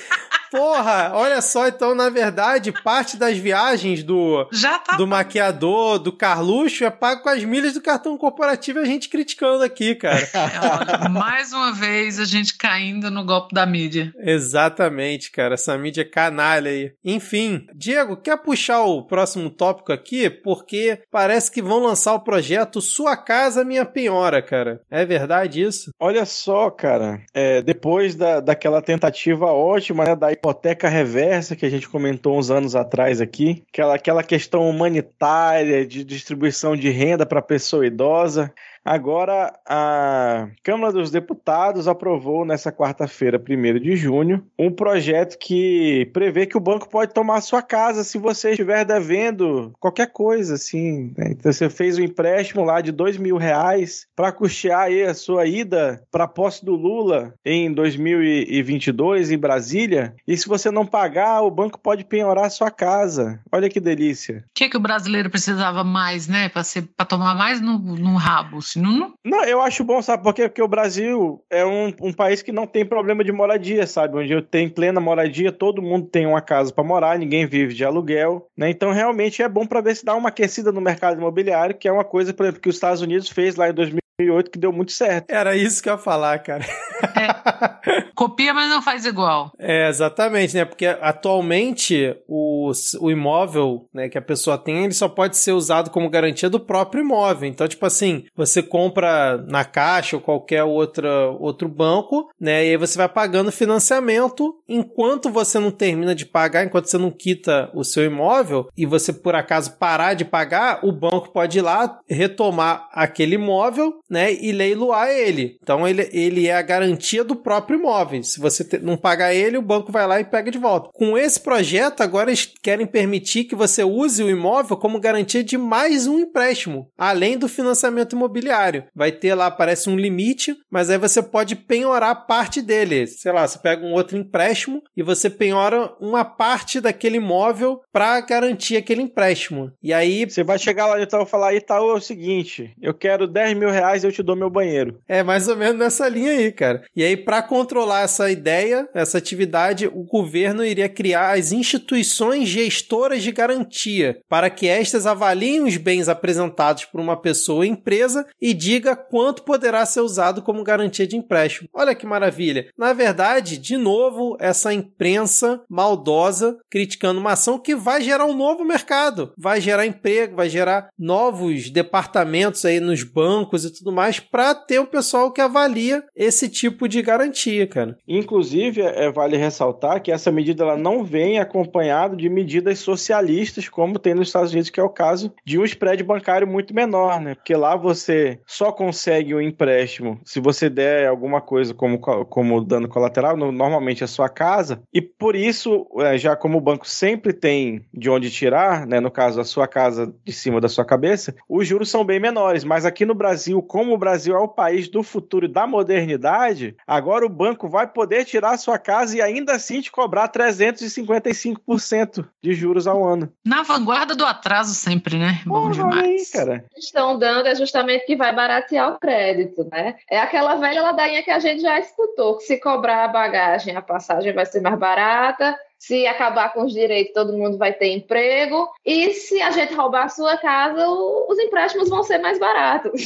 Porra, olha só, então na verdade, parte das viagens do Já tá. do maquiador, do Carluxo, é pago com as milhas do cartão corporativo e a gente criticando aqui, cara. É, olha, mais uma vez a gente caindo no golpe da mídia. Exatamente, cara. Essa mídia canalha aí. Enfim, Diego, quer puxar o próximo tópico aqui? Porque parece que vão lançar o projeto Sua Casa Minha Penhora, cara. É verdade isso? Olha só, cara, é, depois da, daquela tentativa ótima, né, da hipoteca reversa que a gente comentou uns anos atrás aqui, aquela, aquela questão humanitária de distribuição de renda para pessoa idosa. Agora, a Câmara dos Deputados aprovou nessa quarta-feira, 1 de junho, um projeto que prevê que o banco pode tomar a sua casa se você estiver devendo qualquer coisa, assim. né? Então, você fez um empréstimo lá de dois mil reais para custear aí a sua ida para a posse do Lula em 2022 em Brasília. E se você não pagar, o banco pode penhorar a sua casa. Olha que delícia. O que, que o brasileiro precisava mais, né? Pra tomar mais no, no rabo. Não, Não, eu acho bom, sabe por quê? Porque o Brasil é um, um país que não tem problema de moradia, sabe? Onde eu tenho plena moradia, todo mundo tem uma casa para morar, ninguém vive de aluguel, né? Então realmente é bom para ver se dá uma aquecida no mercado imobiliário, que é uma coisa, por exemplo, que os Estados Unidos fez lá em 2008 que deu muito certo. Era isso que eu ia falar, cara. copia, mas não faz igual. É, exatamente, né? Porque atualmente o, o imóvel né, que a pessoa tem, ele só pode ser usado como garantia do próprio imóvel. Então, tipo assim, você compra na Caixa ou qualquer outra, outro banco, né? E aí você vai pagando financiamento enquanto você não termina de pagar, enquanto você não quita o seu imóvel e você por acaso parar de pagar, o banco pode ir lá retomar aquele imóvel, né? E leiloar ele. Então ele, ele é a garantia do próprio imóvel. Se você te- não pagar ele, o banco vai lá e pega de volta. Com esse projeto, agora eles querem permitir que você use o imóvel como garantia de mais um empréstimo, além do financiamento imobiliário. Vai ter lá, parece um limite, mas aí você pode penhorar parte dele. Sei lá, você pega um outro empréstimo e você penhora uma parte daquele imóvel para garantir aquele empréstimo. E aí Você vai chegar lá e Itaú e falar, Itaú, é o seguinte, eu quero 10 mil reais reais eu te dou meu banheiro. É mais ou menos nessa linha aí, cara. E aí, para controlar essa ideia, essa atividade, o governo iria criar as instituições gestoras de garantia para que estas avaliem os bens apresentados por uma pessoa ou empresa e diga quanto poderá ser usado como garantia de empréstimo. Olha que maravilha. Na verdade, de novo, essa imprensa maldosa criticando uma ação que vai gerar um novo mercado, vai gerar emprego, vai gerar novos departamentos aí nos bancos e tudo mais para ter o pessoal que avalia esse tipo de garantia, cara. Inclusive, é, vale ressaltar que essa medida ela não vem acompanhada de medidas socialistas, como tem nos Estados Unidos, que é o caso de um spread bancário muito menor, né? Porque lá você só consegue o um empréstimo se você der alguma coisa como, como dano colateral, normalmente a sua casa, e por isso, é, já como o banco sempre tem de onde tirar, né? No caso, a sua casa de cima da sua cabeça, os juros são bem menores. Mas aqui no Brasil, como o Brasil é o país do futuro e da modernidade, agora o banco vai poder tirar a sua casa e ainda assim te cobrar 355% de juros ao ano. Na vanguarda do atraso sempre, né? Bom demais. Aí, cara. Estão dando é justamente que vai baratear o crédito, né? É aquela velha ladainha que a gente já escutou, que se cobrar a bagagem, a passagem vai ser mais barata, se acabar com os direitos, todo mundo vai ter emprego. E se a gente roubar a sua casa, os empréstimos vão ser mais baratos.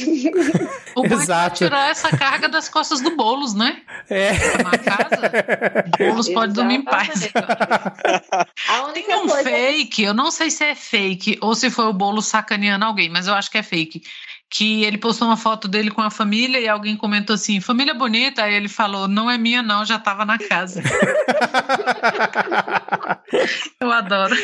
o banco vai tirar essa carga das costas do Boulos, né? É. Uma casa, o Boulos pode dormir em paz. A única Tem um coisa... fake, eu não sei se é fake ou se foi o Boulos sacaneando alguém, mas eu acho que é fake que ele postou uma foto dele com a família e alguém comentou assim, família bonita, aí ele falou, não é minha não, já estava na casa. eu adoro.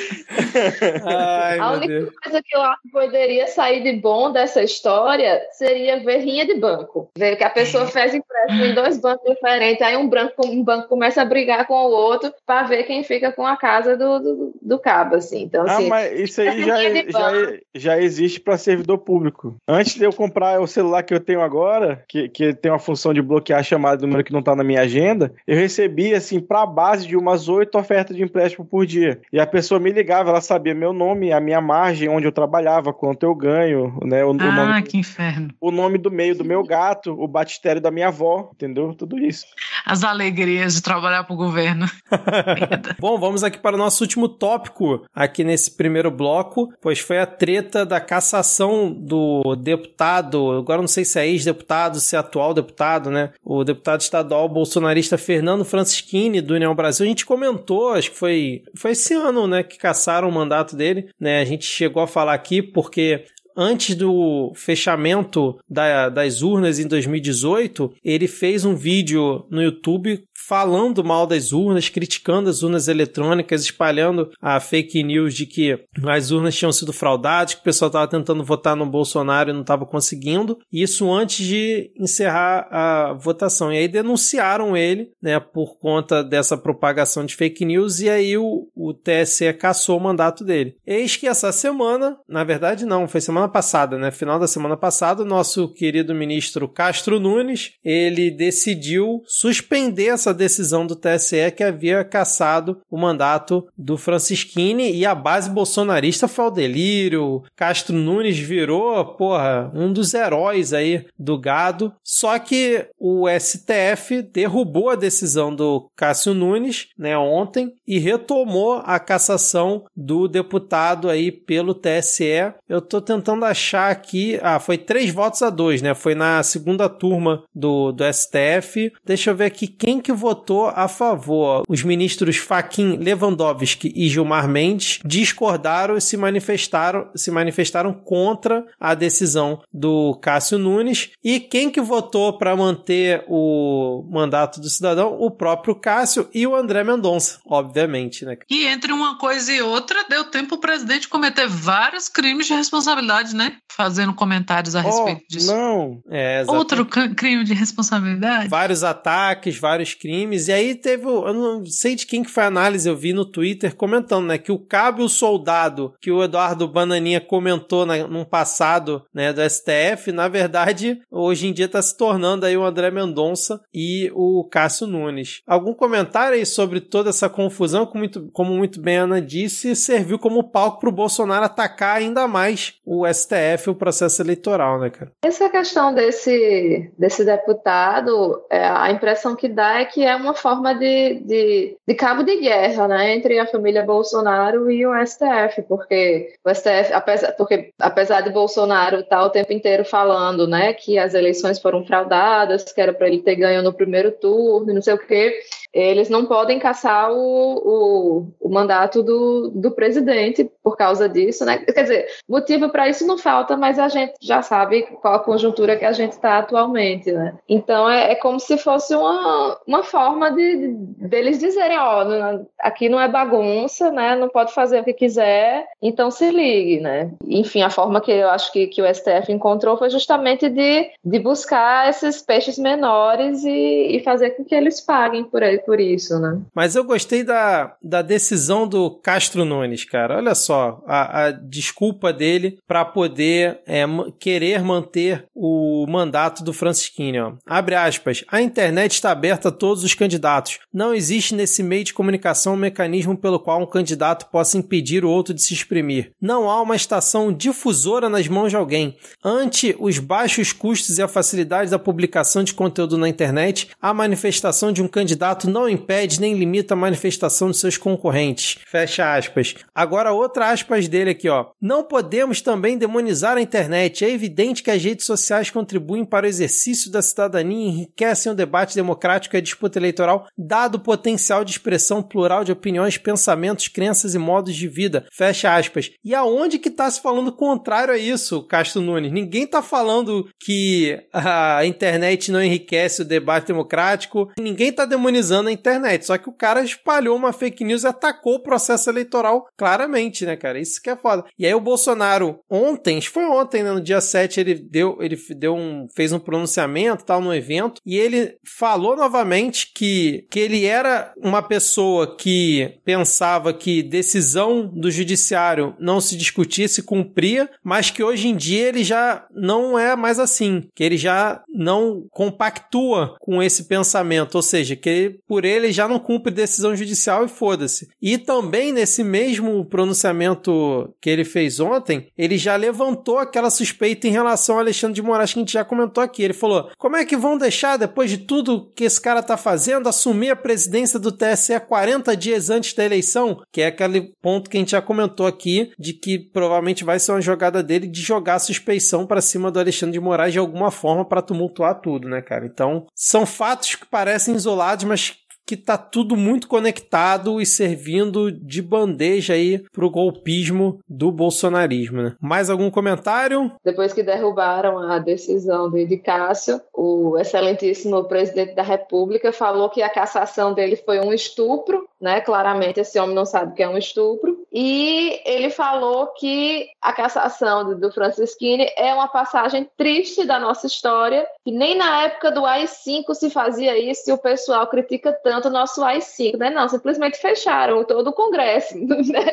Ai, a única Deus. coisa que eu acho que poderia sair de bom dessa história seria ver rinha de banco. Ver que a pessoa fez empréstimo em dois bancos diferentes, aí um, branco, um banco começa a brigar com o outro para ver quem fica com a casa do, do, do cabo, assim. Então, ah, assim, mas isso aí já, já, já existe para servidor público. Antes de eu comprar o celular que eu tenho agora, que, que tem uma função de bloquear a chamada do número que não tá na minha agenda, eu recebi, assim, pra base de umas oito ofertas de empréstimo por dia. E a pessoa me ligava, ela sabia meu nome, a minha margem, onde eu trabalhava, quanto eu ganho, né? O, ah, o nome, que inferno. O nome do meio do meu gato, o batistério da minha avó, entendeu? Tudo isso. As alegrias de trabalhar pro governo. Bom, vamos aqui para o nosso último tópico aqui nesse primeiro bloco, pois foi a treta da cassação do deputado deputado, agora não sei se é ex-deputado, se é atual deputado, né? O deputado estadual bolsonarista Fernando Francischini, do União Brasil, a gente comentou, acho que foi, foi esse ano, né, que caçaram o mandato dele, né? A gente chegou a falar aqui porque antes do fechamento da, das urnas em 2018, ele fez um vídeo no YouTube falando mal das urnas, criticando as urnas eletrônicas, espalhando a fake news de que as urnas tinham sido fraudadas, que o pessoal estava tentando votar no Bolsonaro e não estava conseguindo. Isso antes de encerrar a votação. E aí denunciaram ele, né, por conta dessa propagação de fake news, e aí o, o TSE caçou o mandato dele. Eis que essa semana, na verdade não, foi semana passada, né, final da semana passada, o nosso querido ministro Castro Nunes, ele decidiu suspender essa decisão do TSE que havia cassado o mandato do Francisquini e a base bolsonarista foi ao delírio. Castro Nunes virou, porra, um dos heróis aí do gado. Só que o STF derrubou a decisão do Cássio Nunes, né, ontem e retomou a cassação do deputado aí pelo TSE. Eu tô tentando achar aqui, ah, foi três votos a dois, né? Foi na segunda turma do, do STF. Deixa eu ver aqui quem que votou a favor. Os ministros Faquin Lewandowski e Gilmar Mendes discordaram e se manifestaram, se manifestaram contra a decisão do Cássio Nunes. E quem que votou para manter o mandato do cidadão? O próprio Cássio e o André Mendonça, obviamente, né? E entre uma coisa e outra, deu tempo o presidente cometer vários crimes de responsabilidade, né? Fazendo comentários a respeito oh, disso. Não. É, Outro crime de responsabilidade. Vários ataques, vários crimes E aí teve, eu não sei de quem que foi a análise, eu vi no Twitter comentando, né, que o cabo e o soldado que o Eduardo Bananinha comentou na, num passado, né, do STF, na verdade, hoje em dia está se tornando aí o André Mendonça e o Cássio Nunes. Algum comentário aí sobre toda essa confusão, como muito, como muito bem a Ana disse, serviu como palco para o Bolsonaro atacar ainda mais o STF o processo eleitoral, né, cara? Essa questão desse, desse deputado, é, a impressão que dá é que é uma forma de, de, de cabo de guerra, né, entre a família Bolsonaro e o STF, porque o STF, apesar, porque apesar de Bolsonaro estar o tempo inteiro falando, né, que as eleições foram fraudadas, que era para ele ter ganho no primeiro turno, não sei o quê, eles não podem caçar o, o, o, mandato do, do presidente por causa disso, né? Quer dizer, motivo para isso não falta, mas a gente já sabe qual a conjuntura que a gente está atualmente, né? Então é, é, como se fosse uma, uma forma de, de deles dizerem, ó, oh, aqui não é bagunça, né? Não pode fazer o que quiser, então se ligue, né? Enfim, a forma que eu acho que, que o STF encontrou foi justamente de, de buscar esses peixes menores e, e fazer com que eles paguem por por isso, né? Mas eu gostei da, da decisão do Castro Nunes, cara. Olha só, a, a desculpa dele para poder é, querer manter o mandato do Francisquini. Ó. Abre aspas. A internet está aberta a todos os candidatos. Não existe nesse meio de comunicação um mecanismo pelo qual um candidato possa impedir o outro de se exprimir. Não há uma estação difusora nas mãos de alguém. Ante os baixos custos e a facilidade da publicação de conteúdo na internet, a manifestação de um candidato não impede nem limita a manifestação de seus concorrentes. Fecha aspas. Agora outra aspas dele aqui, ó. Não podemos também demonizar a internet. É evidente que as redes sociais contribuem para o exercício da cidadania e enriquecem o debate democrático e a disputa eleitoral, dado o potencial de expressão plural de opiniões, pensamentos, crenças e modos de vida. Fecha aspas. E aonde que tá se falando contrário a isso, Castro Nunes? Ninguém tá falando que a internet não enriquece o debate democrático. Ninguém tá demonizando na internet. Só que o cara espalhou uma fake news e atacou o processo eleitoral claramente, né, cara? Isso que é foda. E aí o Bolsonaro, ontem, foi ontem, né, no dia 7, ele deu, ele deu um, fez um pronunciamento tal no evento e ele falou novamente que, que ele era uma pessoa que pensava que decisão do judiciário não se discutia, se cumpria, mas que hoje em dia ele já não é mais assim, que ele já não compactua com esse pensamento, ou seja, que por ele já não cumpre decisão judicial e foda-se. E também nesse mesmo pronunciamento que ele fez ontem, ele já levantou aquela suspeita em relação ao Alexandre de Moraes que a gente já comentou aqui. Ele falou: como é que vão deixar, depois de tudo que esse cara tá fazendo, assumir a presidência do TSE 40 dias antes da eleição? Que é aquele ponto que a gente já comentou aqui, de que provavelmente vai ser uma jogada dele de jogar a suspeição para cima do Alexandre de Moraes de alguma forma para tumultuar tudo, né, cara? Então, são fatos que parecem isolados, mas que tá tudo muito conectado e servindo de bandeja aí pro golpismo do bolsonarismo, né? Mais algum comentário? Depois que derrubaram a decisão de Cássio, o excelentíssimo presidente da República falou que a cassação dele foi um estupro, né? Claramente esse homem não sabe o que é um estupro. E ele falou que a cassação do Francisquini é uma passagem triste da nossa história, que nem na época do AI-5 se fazia isso e o pessoal critica tanto o nosso AI-5, né? Não, simplesmente fecharam todo o Congresso, né?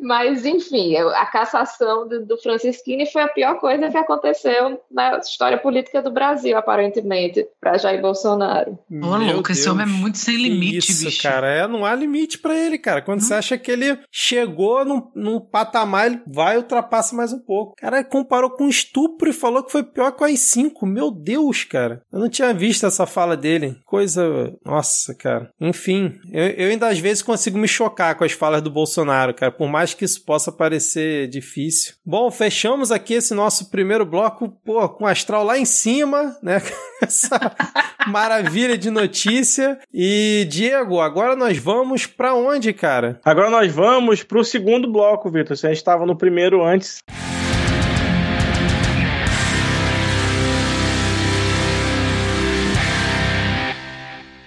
Mas, enfim, a cassação do, do Francisquini foi a pior coisa que aconteceu na história política do Brasil, aparentemente, para Jair Bolsonaro. Ô, louco, esse homem é muito sem limite, isso, bicho. cara, é, não há limite para ele, cara. Quando hum. você acha que ele chegou num, num patamar, ele vai ultrapassa mais um pouco. Cara, comparou com estupro e falou que foi pior que o AI-5. Meu Deus, cara. Eu não tinha visto essa fala dele. Coisa. Nossa, cara. Enfim, eu, eu ainda às vezes consigo me chocar com as falas do Bolsonaro, cara, por mais que isso possa parecer difícil. Bom, fechamos aqui esse nosso primeiro bloco, pô, com o astral lá em cima, né? Essa maravilha de notícia. E Diego, agora nós vamos para onde, cara? Agora nós vamos pro segundo bloco, Vitor. Você estava no primeiro antes.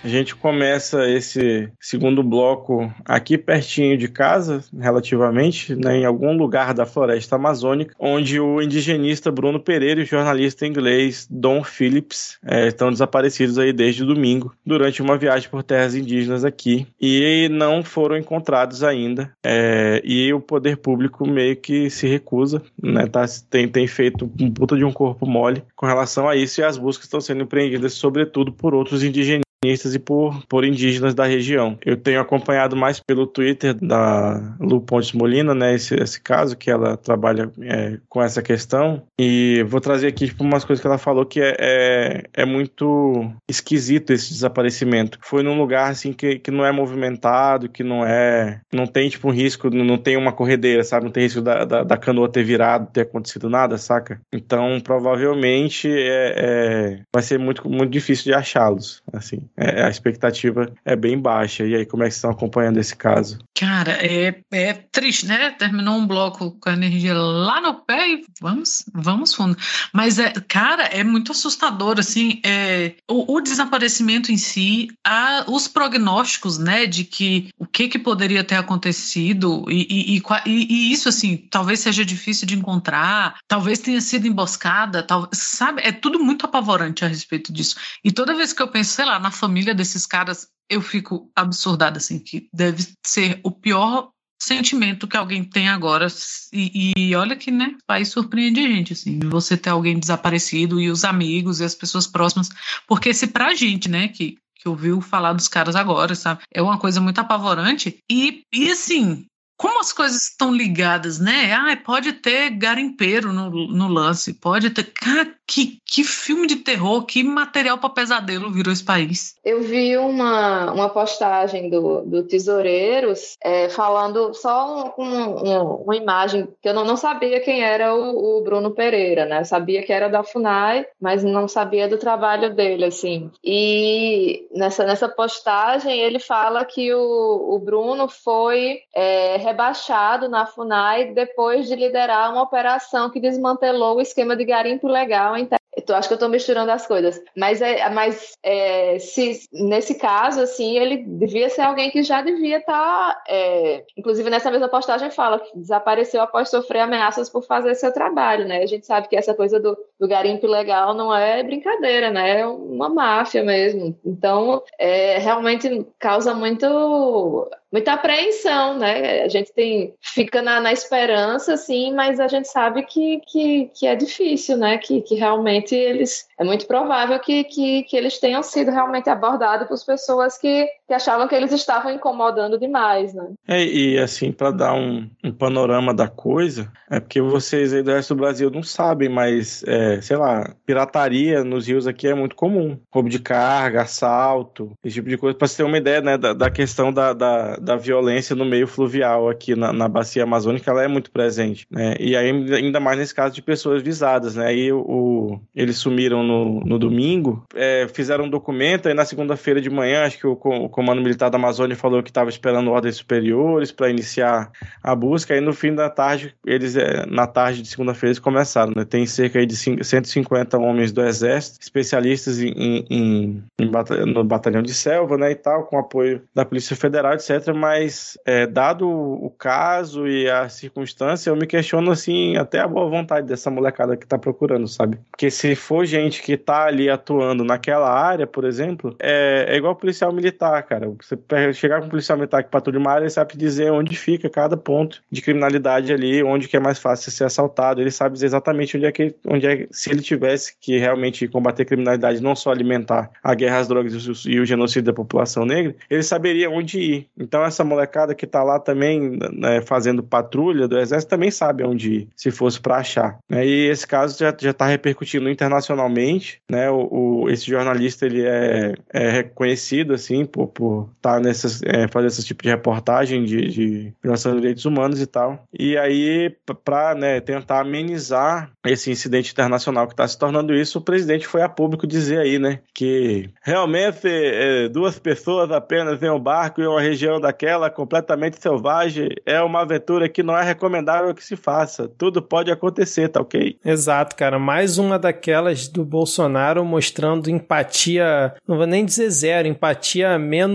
A gente começa esse segundo bloco aqui pertinho de casa, relativamente, né, em algum lugar da floresta amazônica, onde o indigenista Bruno Pereira e o jornalista inglês Don Phillips é, estão desaparecidos aí desde domingo, durante uma viagem por terras indígenas aqui, e não foram encontrados ainda. É, e o poder público meio que se recusa, né, tá, tem, tem feito um puta de um corpo mole com relação a isso, e as buscas estão sendo empreendidas, sobretudo, por outros indigenistas e por, por indígenas da região. Eu tenho acompanhado mais pelo Twitter da Lu Pontes Molina, né, esse, esse caso, que ela trabalha é, com essa questão, e vou trazer aqui tipo, umas coisas que ela falou que é, é, é, muito esquisito esse desaparecimento. Foi num lugar, assim, que, que não é movimentado, que não é... não tem, tipo, um risco, não tem uma corredeira, sabe? Não tem risco da, da, da canoa ter virado, ter acontecido nada, saca? Então, provavelmente, é, é vai ser muito, muito difícil de achá-los, assim. É, a expectativa é bem baixa. E aí, como é que estão acompanhando esse caso? Cara, é, é triste, né? Terminou um bloco com a energia lá no pé e vamos, vamos fundo. Mas, é, cara, é muito assustador, assim, é, o, o desaparecimento em si, a, os prognósticos, né, de que o que, que poderia ter acontecido e, e, e, e, isso, assim, talvez seja difícil de encontrar, talvez tenha sido emboscada, tal, sabe? É tudo muito apavorante a respeito disso. E toda vez que eu penso, sei lá, na família desses caras, eu fico absurdada, assim, que deve ser o pior sentimento que alguém tem agora. E, e, olha que, né, o país surpreende a gente, assim, você ter alguém desaparecido e os amigos e as pessoas próximas. Porque se pra gente, né, que, que ouviu falar dos caras agora, sabe, é uma coisa muito apavorante. E, e assim, como as coisas estão ligadas, né? Ah, pode ter garimpeiro no, no lance, pode ter. Cara, que, que filme de terror, que material para pesadelo virou esse país. Eu vi uma, uma postagem do, do Tesoureiros é, falando só um, um, uma imagem que eu não, não sabia quem era o, o, Bruno Pereira, né? Eu sabia que era da FUNAI, mas não sabia do trabalho dele, assim. E nessa, nessa postagem ele fala que o, o Bruno foi. É, rebaixado na FUNAI depois de liderar uma operação que desmantelou o esquema de garimpo legal eu acho que eu estou misturando as coisas. Mas, é, mas é, se, nesse caso, assim, ele devia ser alguém que já devia estar. Tá, é, inclusive, nessa mesma postagem fala que desapareceu após sofrer ameaças por fazer seu trabalho, né? A gente sabe que essa coisa do, do garimpo legal não é brincadeira, né? É uma máfia mesmo. Então, é, realmente causa muito muita apreensão, né? A gente tem fica na, na esperança, assim, mas a gente sabe que, que, que é difícil, né? Que, que realmente eles é muito provável que, que, que eles tenham sido realmente abordados por pessoas que, que achavam que eles estavam incomodando demais, né? É, e assim, para dar um, um, panorama da coisa, é porque vocês aí do resto do Brasil não sabem, mas, é, sei lá, pirataria nos rios aqui é muito comum. Roubo de carga, assalto, esse tipo de coisa, para você ter uma ideia, né, da, da questão da, da, da, violência no meio fluvial aqui na, na bacia amazônica, ela é muito presente, né? E aí, ainda mais nesse caso de pessoas visadas, né? Aí o, eles sumiram no, no domingo, é, fizeram um documento, aí na segunda-feira de manhã, acho que o, o Comando Militar da Amazônia falou que estava esperando ordens superiores para iniciar a busca, aí no fim da tarde, eles, é, na tarde de segunda-feira, eles começaram, né? Tem cerca de 150 homens do Exército, especialistas em, em, em, no batalhão de selva, né, e tal, com apoio da Polícia Federal, etc, mas é, dado o caso e a circunstância, eu me questiono, assim, até a boa vontade dessa molecada que tá procurando, sabe? Porque se for gente que tá ali atuando naquela área, por exemplo, é, é igual policial militar, cara. Você chegar com um policial militar que patrulha uma área, ele sabe dizer onde fica cada ponto de criminalidade ali, onde que é mais fácil ser assaltado. Ele sabe dizer exatamente onde é que, onde é, se ele tivesse que realmente combater criminalidade, não só alimentar a guerra às drogas e o genocídio da população negra, ele saberia onde ir. Então essa molecada que tá lá também né, fazendo patrulha do exército também sabe onde ir, se fosse para achar. Né? E esse caso já, já tá repercutindo internacionalmente, né? O, o, esse jornalista ele é, é reconhecido assim por estar tá nessas é, fazer esse tipo de reportagem de, de violação de direitos humanos e tal. E aí para né, tentar amenizar esse incidente internacional que está se tornando isso, o presidente foi a público dizer aí, né, que realmente é, duas pessoas apenas em um barco em uma região daquela completamente selvagem é uma aventura que não é recomendável que se faça. Tudo pode acontecer, tá ok? Exato, cara. Mais uma daquelas do Bolsonaro mostrando empatia, não vou nem dizer zero, empatia menos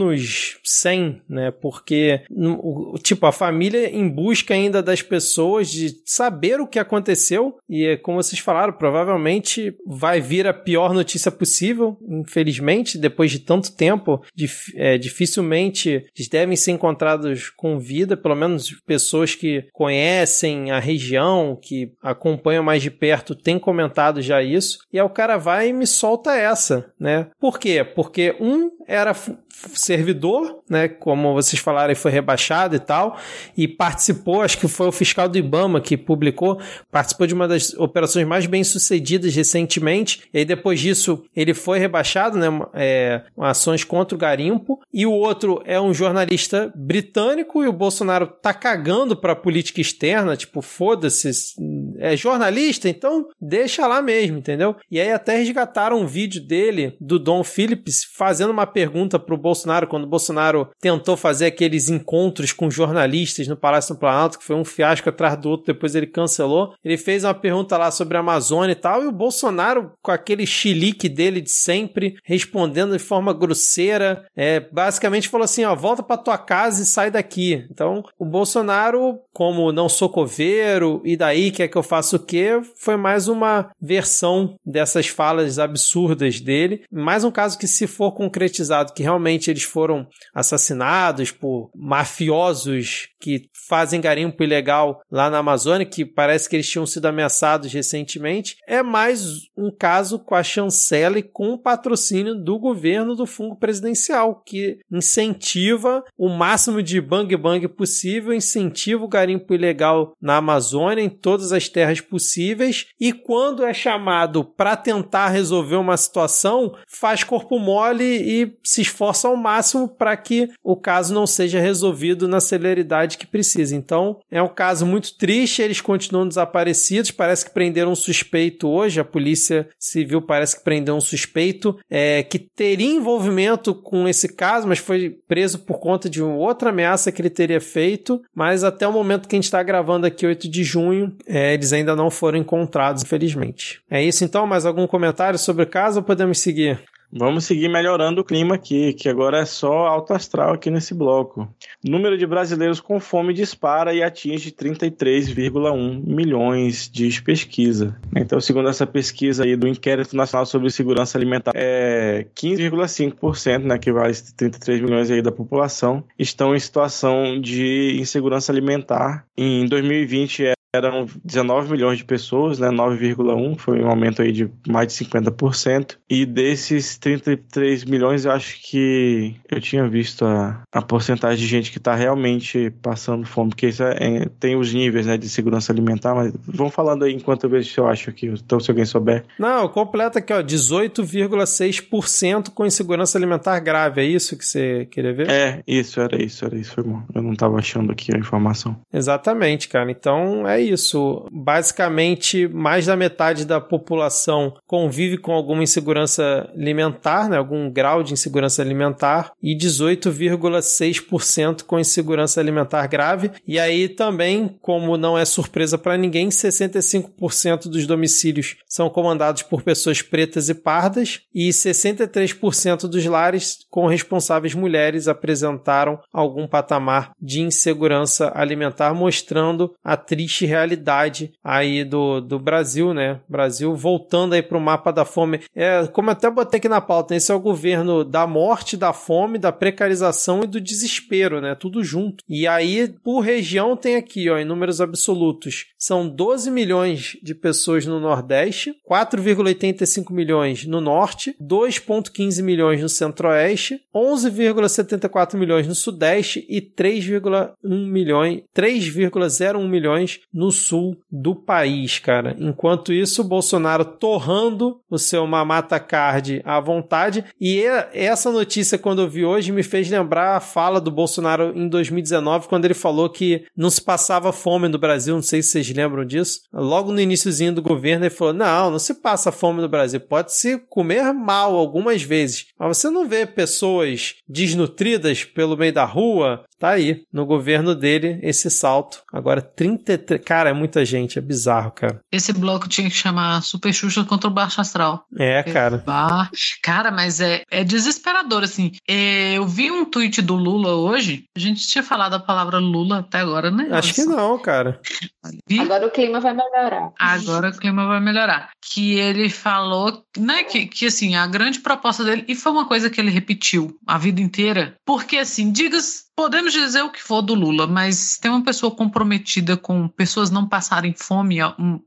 100, né? Porque, tipo, a família em busca ainda das pessoas de saber o que aconteceu e, como vocês falaram, provavelmente vai vir a pior notícia possível, infelizmente, depois de tanto tempo, é, dificilmente eles devem ser encontrados com vida, pelo menos pessoas que conhecem a região, que acompanham mais de perto, têm comentado já isso, e aí o cara vai e me solta essa, né? Por quê? Porque, um, era servidor, né? Como vocês falaram, foi rebaixado e tal, e participou, acho que foi o fiscal do Ibama que publicou, participou de uma das operações mais bem sucedidas recentemente, e aí depois disso ele foi rebaixado, né? É, ações contra o garimpo, e o outro é um jornalista britânico, e o Bolsonaro tá cagando pra política externa, tipo, foda-se, é jornalista, então deixa lá mesmo, entendeu? E aí até resgataram um vídeo dele, do Dom Phillips, fazendo uma pergunta pro Bolsonaro, quando o Bolsonaro tentou fazer aqueles encontros com jornalistas no Palácio do Planalto, que foi um fiasco atrás do outro, depois ele cancelou. Ele fez uma pergunta lá sobre a Amazônia e tal, e o Bolsonaro, com aquele chilique dele de sempre, respondendo de forma grosseira, é, basicamente falou assim, ó, volta pra tua casa e sai daqui. Então, o Bolsonaro, como não sou coveiro, e daí quer que eu faça o quê? Foi mais uma versão dessas falas absurdas dele. Mais um caso que, se for concretizado, que realmente eles foram assassinados por mafiosos que fazem garimpo ilegal lá na Amazônia, que parece que eles tinham sido ameaçados recentemente, é mais um caso com a chancela e com o patrocínio do governo do fungo presidencial, que incentiva o máximo de bang bang possível, incentiva o garimpo ilegal na Amazônia, em todas as terras possíveis, e quando é chamado para tentar resolver uma situação, faz corpo mole e se esforça ao máximo para que o caso não seja resolvido na celeridade que precisa. Então, é um caso muito triste, eles continuam desaparecidos, parece que prenderam um suspeito hoje, a Polícia Civil parece que prendeu um suspeito é, que teria envolvimento com esse caso, mas foi preso por conta de outra ameaça que ele teria feito, mas até o momento que a gente está gravando aqui, 8 de junho, é, eles ainda não foram encontrados, infelizmente. É isso então? Mais algum comentário sobre o caso ou podemos seguir? Vamos seguir melhorando o clima aqui, que agora é só alto astral aqui nesse bloco. Número de brasileiros com fome dispara e atinge 33,1 milhões, diz pesquisa. Então, segundo essa pesquisa aí do Inquérito Nacional sobre Segurança Alimentar, é 15,5%, né, que vale 33 milhões aí da população, estão em situação de insegurança alimentar. Em 2020 eram 19 milhões de pessoas, né, 9,1, foi um aumento aí de mais de 50%. E desses 33 milhões, eu acho que eu tinha visto a, a porcentagem de gente que está realmente passando fome, porque isso é, é, tem os níveis, né, de segurança alimentar, mas vão falando aí enquanto eu vejo se eu acho aqui, então se alguém souber. Não, completa aqui, ó, 18,6% com insegurança alimentar grave, é isso que você queria ver? É, isso, era isso, era isso, foi bom. Eu não estava achando aqui a informação. Exatamente, cara. Então é isso. Basicamente, mais da metade da população convive com alguma insegurança alimentar, né? algum grau de insegurança alimentar, e 18,6% com insegurança alimentar grave. E aí também, como não é surpresa para ninguém, 65% dos domicílios são comandados por pessoas pretas e pardas, e 63% dos lares com responsáveis mulheres apresentaram algum patamar de insegurança alimentar, mostrando a triste realidade aí do, do Brasil, né? Brasil voltando aí para o mapa da fome. É, como até botei aqui na pauta, esse é o governo da morte, da fome, da precarização e do desespero, né? Tudo junto. E aí, por região, tem aqui, ó, em números absolutos, são 12 milhões de pessoas no Nordeste, 4,85 milhões no Norte, 2,15 milhões no Centro-Oeste, 11,74 milhões no Sudeste e 3,1 milhões, 3,01 milhões no sul do país, cara. Enquanto isso, Bolsonaro torrando o seu mamata card à vontade. E essa notícia, quando eu vi hoje, me fez lembrar a fala do Bolsonaro em 2019, quando ele falou que não se passava fome no Brasil. Não sei se vocês lembram disso. Logo no iníciozinho do governo, ele falou: não, não se passa fome no Brasil. Pode-se comer mal algumas vezes, mas você não vê pessoas desnutridas pelo meio da rua. Tá aí, no governo dele, esse salto. Agora, 33. Cara, é muita gente, é bizarro, cara. Esse bloco tinha que chamar Super Xuxa contra o Baixo Astral. É, cara. Bah. Cara, mas é, é desesperador, assim. É, eu vi um tweet do Lula hoje. A gente tinha falado a palavra Lula até agora, né? Acho que não, cara. Vi? Agora o clima vai melhorar. Agora o clima vai melhorar. Que ele falou, né, que, que assim, a grande proposta dele, e foi uma coisa que ele repetiu a vida inteira, porque assim, diga podemos dizer o que for do Lula, mas tem uma pessoa comprometida com pessoas não passarem fome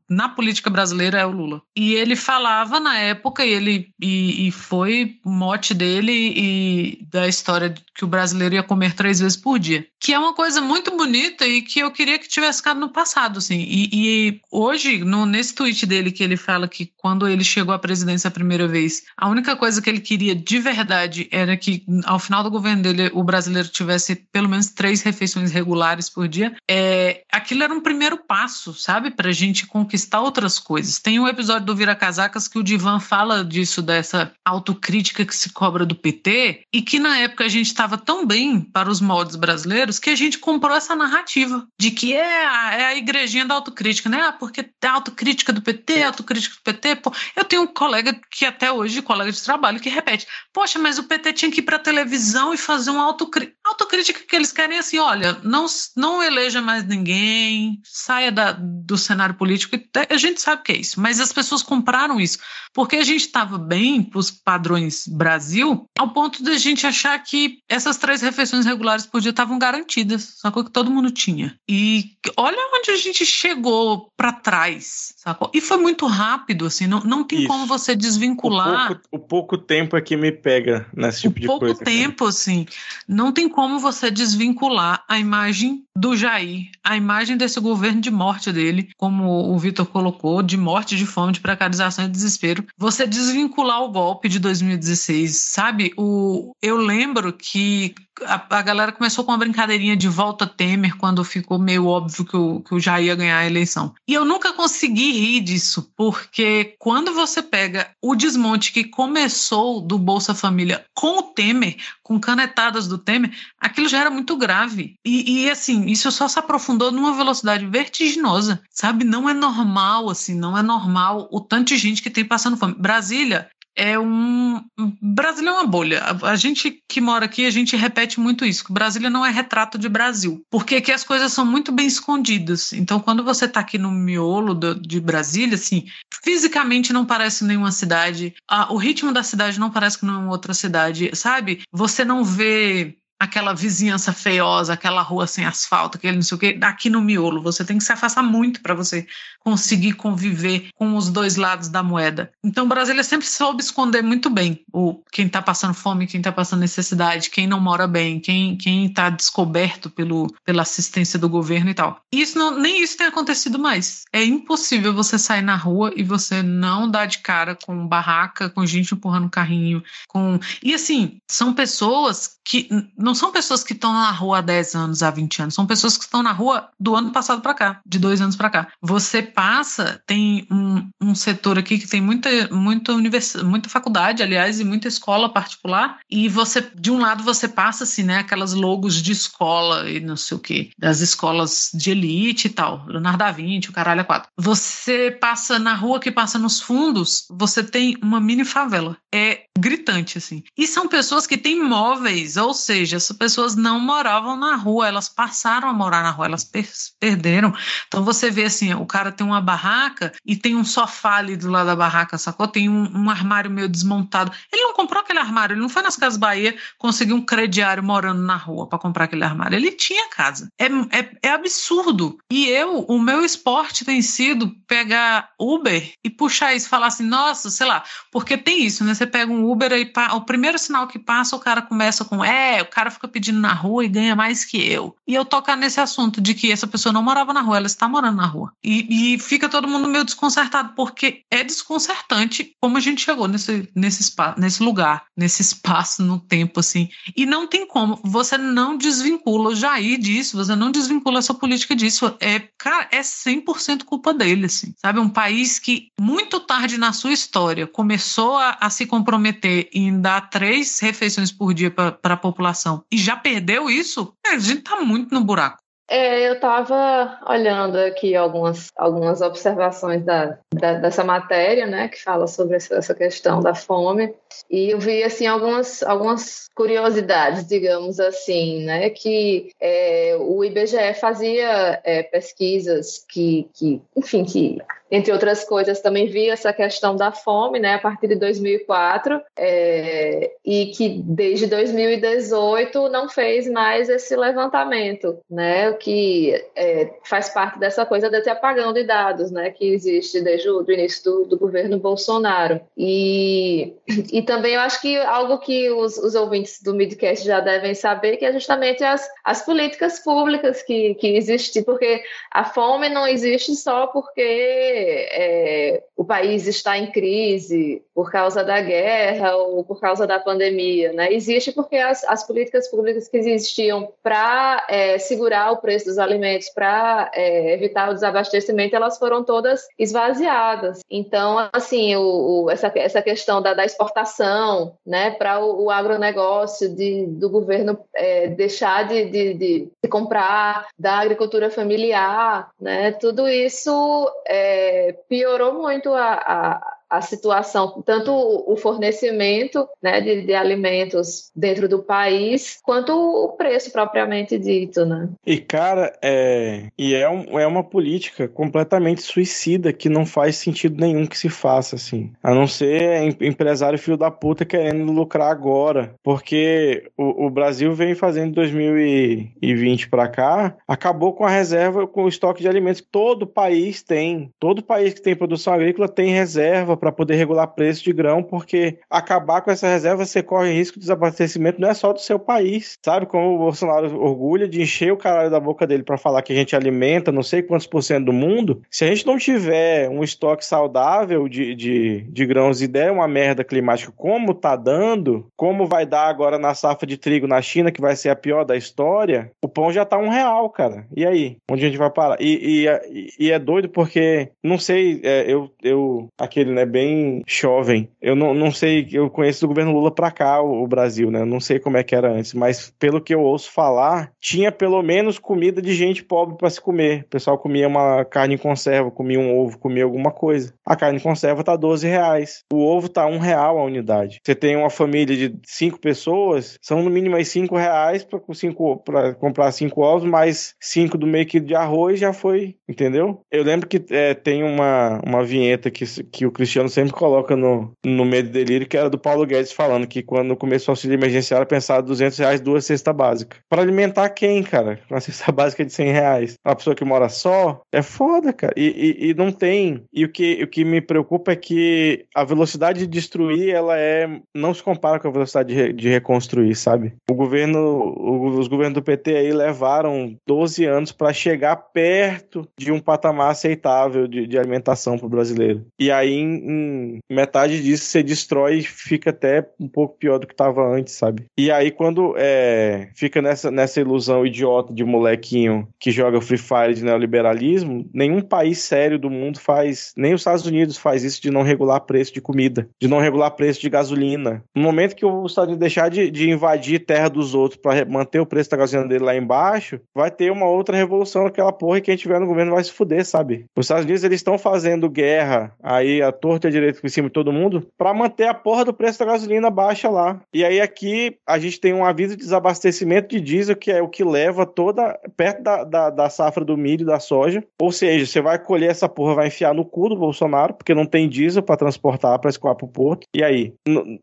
na política brasileira é o Lula. E ele falava na época, e ele e, e foi mote dele e da história que o brasileiro ia comer três vezes por dia, que é uma coisa muito bonita e que eu queria que tivesse ficado no passado, assim. E, e hoje, no, nesse tweet dele que ele fala que quando ele chegou à presidência a primeira vez, a única coisa que ele queria de verdade era que ao final do governo dele o brasileiro tivesse pelo menos três refeições regulares por dia. É, aquilo era um primeiro passo, sabe, para a gente conquistar outras coisas. Tem um episódio do Vira Casacas que o Divan fala disso, dessa autocrítica que se cobra do PT e que na época a gente estava tão bem para os moldes brasileiros que a gente comprou essa narrativa de que é a, é a igrejinha da autocrítica, né? Ah, porque tem autocrítica do PT, autocrítica do PT. Pô, eu tenho um colega que até hoje, colega de trabalho, que repete: Poxa, mas o PT tinha que ir para televisão e fazer uma autocrítica. Autocrítica que eles querem é assim: olha, não, não eleja mais ninguém, saia da, do cenário político. A gente sabe que é isso, mas as pessoas compraram isso porque a gente estava bem para os padrões Brasil, ao ponto de a gente achar que essas três refeições regulares por dia estavam garantidas, sacou? Que todo mundo tinha. E olha onde a gente chegou para trás, sacou? E foi muito rápido, assim, não, não tem Isso. como você desvincular. O pouco, o pouco, tempo é que me pega nesse tipo o de pouco coisa. pouco tempo, cara. assim, não tem como você desvincular a imagem do Jair, a imagem desse governo de morte dele, como o Vitor colocou, de morte, de fome, de precarização e desespero. Você desvincular o golpe de 2016, sabe? O, eu lembro que a, a, galera começou com uma brincadeirinha de volta Temer quando ficou meio óbvio que o, que o Jair ia ganhar a eleição. E eu nunca consegui rir disso, porque quando você pega o desmonte que começou do Bolsa Família com o Temer, com canetadas do Temer, aquilo já era muito grave. E, e assim, isso só se aprofundou numa velocidade vertiginosa, sabe? Não é normal, assim, não é normal o tanto de gente que tem passando fome. Brasília é um. Brasília é uma bolha. A, gente que mora aqui, a gente repete muito isso: que Brasília não é retrato de Brasil. Porque aqui as coisas são muito bem escondidas. Então, quando você está aqui no miolo do, de Brasília, assim, fisicamente não parece nenhuma cidade. A, o ritmo da cidade não parece que não é outra cidade, sabe? Você não vê aquela vizinhança feiosa, aquela rua sem asfalto, aquele não sei o quê, aqui no miolo. Você tem que se afastar muito para você conseguir conviver com os dois lados da moeda. Então, Brasília sempre soube esconder muito bem o quem está passando fome, quem está passando necessidade, quem não mora bem, quem quem está descoberto pelo, pela assistência do governo e tal. Isso não, nem isso tem acontecido mais. É impossível você sair na rua e você não dar de cara com barraca, com gente empurrando carrinho, com e assim são pessoas que não são pessoas que estão na rua há 10 anos, há 20 anos, são pessoas que estão na rua do ano passado para cá, de dois anos para cá. Você passa, tem um, um setor aqui que tem muita, muita, univers, muita faculdade, aliás, e muita escola particular, e você, de um lado, você passa assim, né, aquelas logos de escola e não sei o quê, das escolas de elite e tal, Leonardo da Vinci, o caralho a quatro. Você passa na rua que passa nos fundos, você tem uma mini favela. É gritante, assim. E são pessoas que têm móveis, ou seja, essas pessoas não moravam na rua, elas passaram a morar na rua, elas per perderam. Então você vê assim, o cara tem uma barraca e tem um sofá ali do lado da barraca, sacou? Tem um, um armário meio desmontado. Ele não comprou aquele armário, ele não foi nas Casas Bahia conseguir um crediário morando na rua para comprar aquele armário. Ele tinha casa. É, é, é absurdo. E eu, o meu esporte tem sido pegar Uber e puxar isso, falar assim, nossa, sei lá, porque tem isso, né? Você pega um Uber e o primeiro sinal que passa, o cara começa com é, o cara fica pedindo na rua e ganha mais que eu. E eu tocar nesse assunto de que essa pessoa não morava na rua, ela está morando na rua. E, e fica todo mundo meio desconcertado, porque é desconcertante como a gente chegou nesse, nesse, espaço, nesse lugar, nesse espaço no tempo, assim. E não tem como, você não desvincula o Jair disso, você não desvincula essa política disso. É, cara, é 100% culpa dele, assim. Sabe, um país que muito tarde na sua história começou a, a se comprometer em dar três refeições por dia para a população e já perdeu isso, é, a gente está muito no buraco. É, eu estava olhando aqui algumas, algumas observações da, da, dessa matéria, né, que fala sobre essa questão da fome, e eu vi, assim, algumas, algumas curiosidades, digamos assim, né, que é, o IBGE fazia é, pesquisas que, que, enfim, que entre outras coisas, também via essa questão da fome, né, a partir de 2004, é, e que desde 2018 não fez mais esse levantamento, né, o que é, faz parte dessa coisa desse apagão de dados, né, que existe desde o início do, do governo Bolsonaro. E, e também eu acho que algo que os, os ouvintes do Midcast já devem saber, que é justamente as, as políticas públicas que, que existem, porque a fome não existe só porque é, o país está em crise por causa da guerra ou por causa da pandemia, né? Existe porque as, as políticas públicas que existiam para é, segurar o preço dos alimentos, para é, evitar o desabastecimento, elas foram todas esvaziadas. Então, assim, o, o essa, essa questão da, da exportação, né, para o, o, agronegócio, de, do governo é, deixar de, de, de, comprar da agricultura familiar, né, tudo isso é, piorou muito a, a a situação, tanto o fornecimento né, de, de, alimentos dentro do país, quanto o preço propriamente dito. Né? E, cara, é, e é, um, é uma política completamente suicida que não faz sentido nenhum que se faça, assim. A não ser empresário filho da puta querendo lucrar agora. Porque o, o Brasil vem fazendo 2020 para cá, acabou com a reserva, com o estoque de alimentos todo país tem. Todo país que tem produção agrícola tem reserva para poder regular preço de grão, porque acabar com essa reserva você corre risco de desabastecimento não é só do seu país. Sabe como o Bolsonaro orgulha de encher o caralho da boca dele para falar que a gente alimenta não sei quantos por cento do mundo? Se a gente não tiver um estoque saudável de, de, de grãos e der uma merda climática como tá dando, como vai dar agora na safra de trigo na China, que vai ser a pior da história, o pão já tá um real, cara. E aí? Onde a gente vai parar? E, e, e é doido porque, não sei, é, eu, eu, aquele, né, bem jovem. Eu não, não sei, eu conheço do governo Lula pra cá o, o Brasil, né? Eu não sei como é que era antes, mas pelo que eu ouço falar, tinha pelo menos comida de gente pobre para se comer. O pessoal comia uma carne em conserva, comia um ovo, comia alguma coisa. A carne em conserva tá 12 reais. O ovo tá um real a unidade. Você tem uma família de cinco pessoas, são no mínimo aí cinco reais para comprar cinco ovos, mais cinco do meio quilo de arroz já foi, entendeu? Eu lembro que é, tem uma, uma vinheta que, que o Cristiano sempre coloca no, no Medo Delírio, que era do Paulo Guedes falando que quando começou o auxílio emergencial era pensado 200 reais duas cestas básicas. Para alimentar quem, cara? Uma cesta básica de 100 reais. Uma pessoa que mora só? É foda, cara. E, e, e não tem. E o que, o que me preocupa é que a velocidade de destruir, ela é. não se compara com a velocidade de, de reconstruir, sabe? O governo, os governos do PT aí levaram 12 anos para chegar perto de um patamar aceitável de, de alimentação para o brasileiro. E aí, em, em metade disso, você destrói e fica até um pouco pior do que estava antes, sabe? E aí, quando é, fica nessa, nessa ilusão idiota de molequinho que joga Free Fire de neoliberalismo, nenhum país sério do mundo faz, nem os Estados Unidos faz isso de não regular preço de comida, de não regular preço de gasolina. No momento que o Estados Unidos deixar de, de invadir terra dos outros para manter o preço da gasolina dele lá embaixo, vai ter uma outra revolução naquela porra e quem tiver no governo vai se fuder, sabe? Os Estados Unidos eles estão fazendo guerra aí a torta e a direita por cima de todo mundo para manter a porra do preço da gasolina baixa lá. E aí aqui a gente tem um aviso de desabastecimento de diesel que é o que leva toda perto da, da, da safra do milho da soja. Ou seja, você vai colher essa porra, vai enfiar no cu do Bolsonaro, porque não tem diesel para transportar para escoar pro porto. E aí?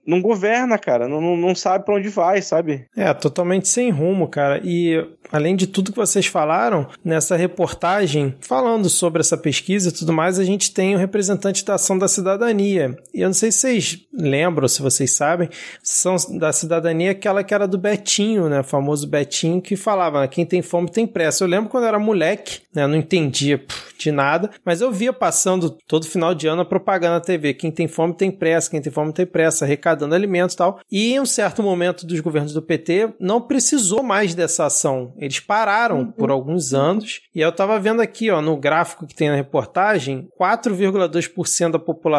Não governa, cara. Não, não sabe para onde vai, sabe? É, totalmente sem rumo, cara. E além de tudo que vocês falaram, nessa reportagem, falando sobre essa pesquisa e tudo mais, a gente tem o representante da ação da cidadania. E eu não sei se vocês lembram, se vocês sabem, são da cidadania aquela que era do Betinho, né? O famoso Betinho que falava: quem tem fome tem pressa. Eu lembro quando eu era moleque, né? Eu não entendia de nada, mas eu via passando todo final de ano a propaganda na TV: quem tem fome tem pressa, quem tem fome tem pressa, arrecadando alimentos e tal. E em um certo momento dos governos do PT, não precisou mais dessa ação eles pararam uhum. por alguns anos. E eu estava vendo aqui, ó, no gráfico que tem na reportagem, 4,2% da população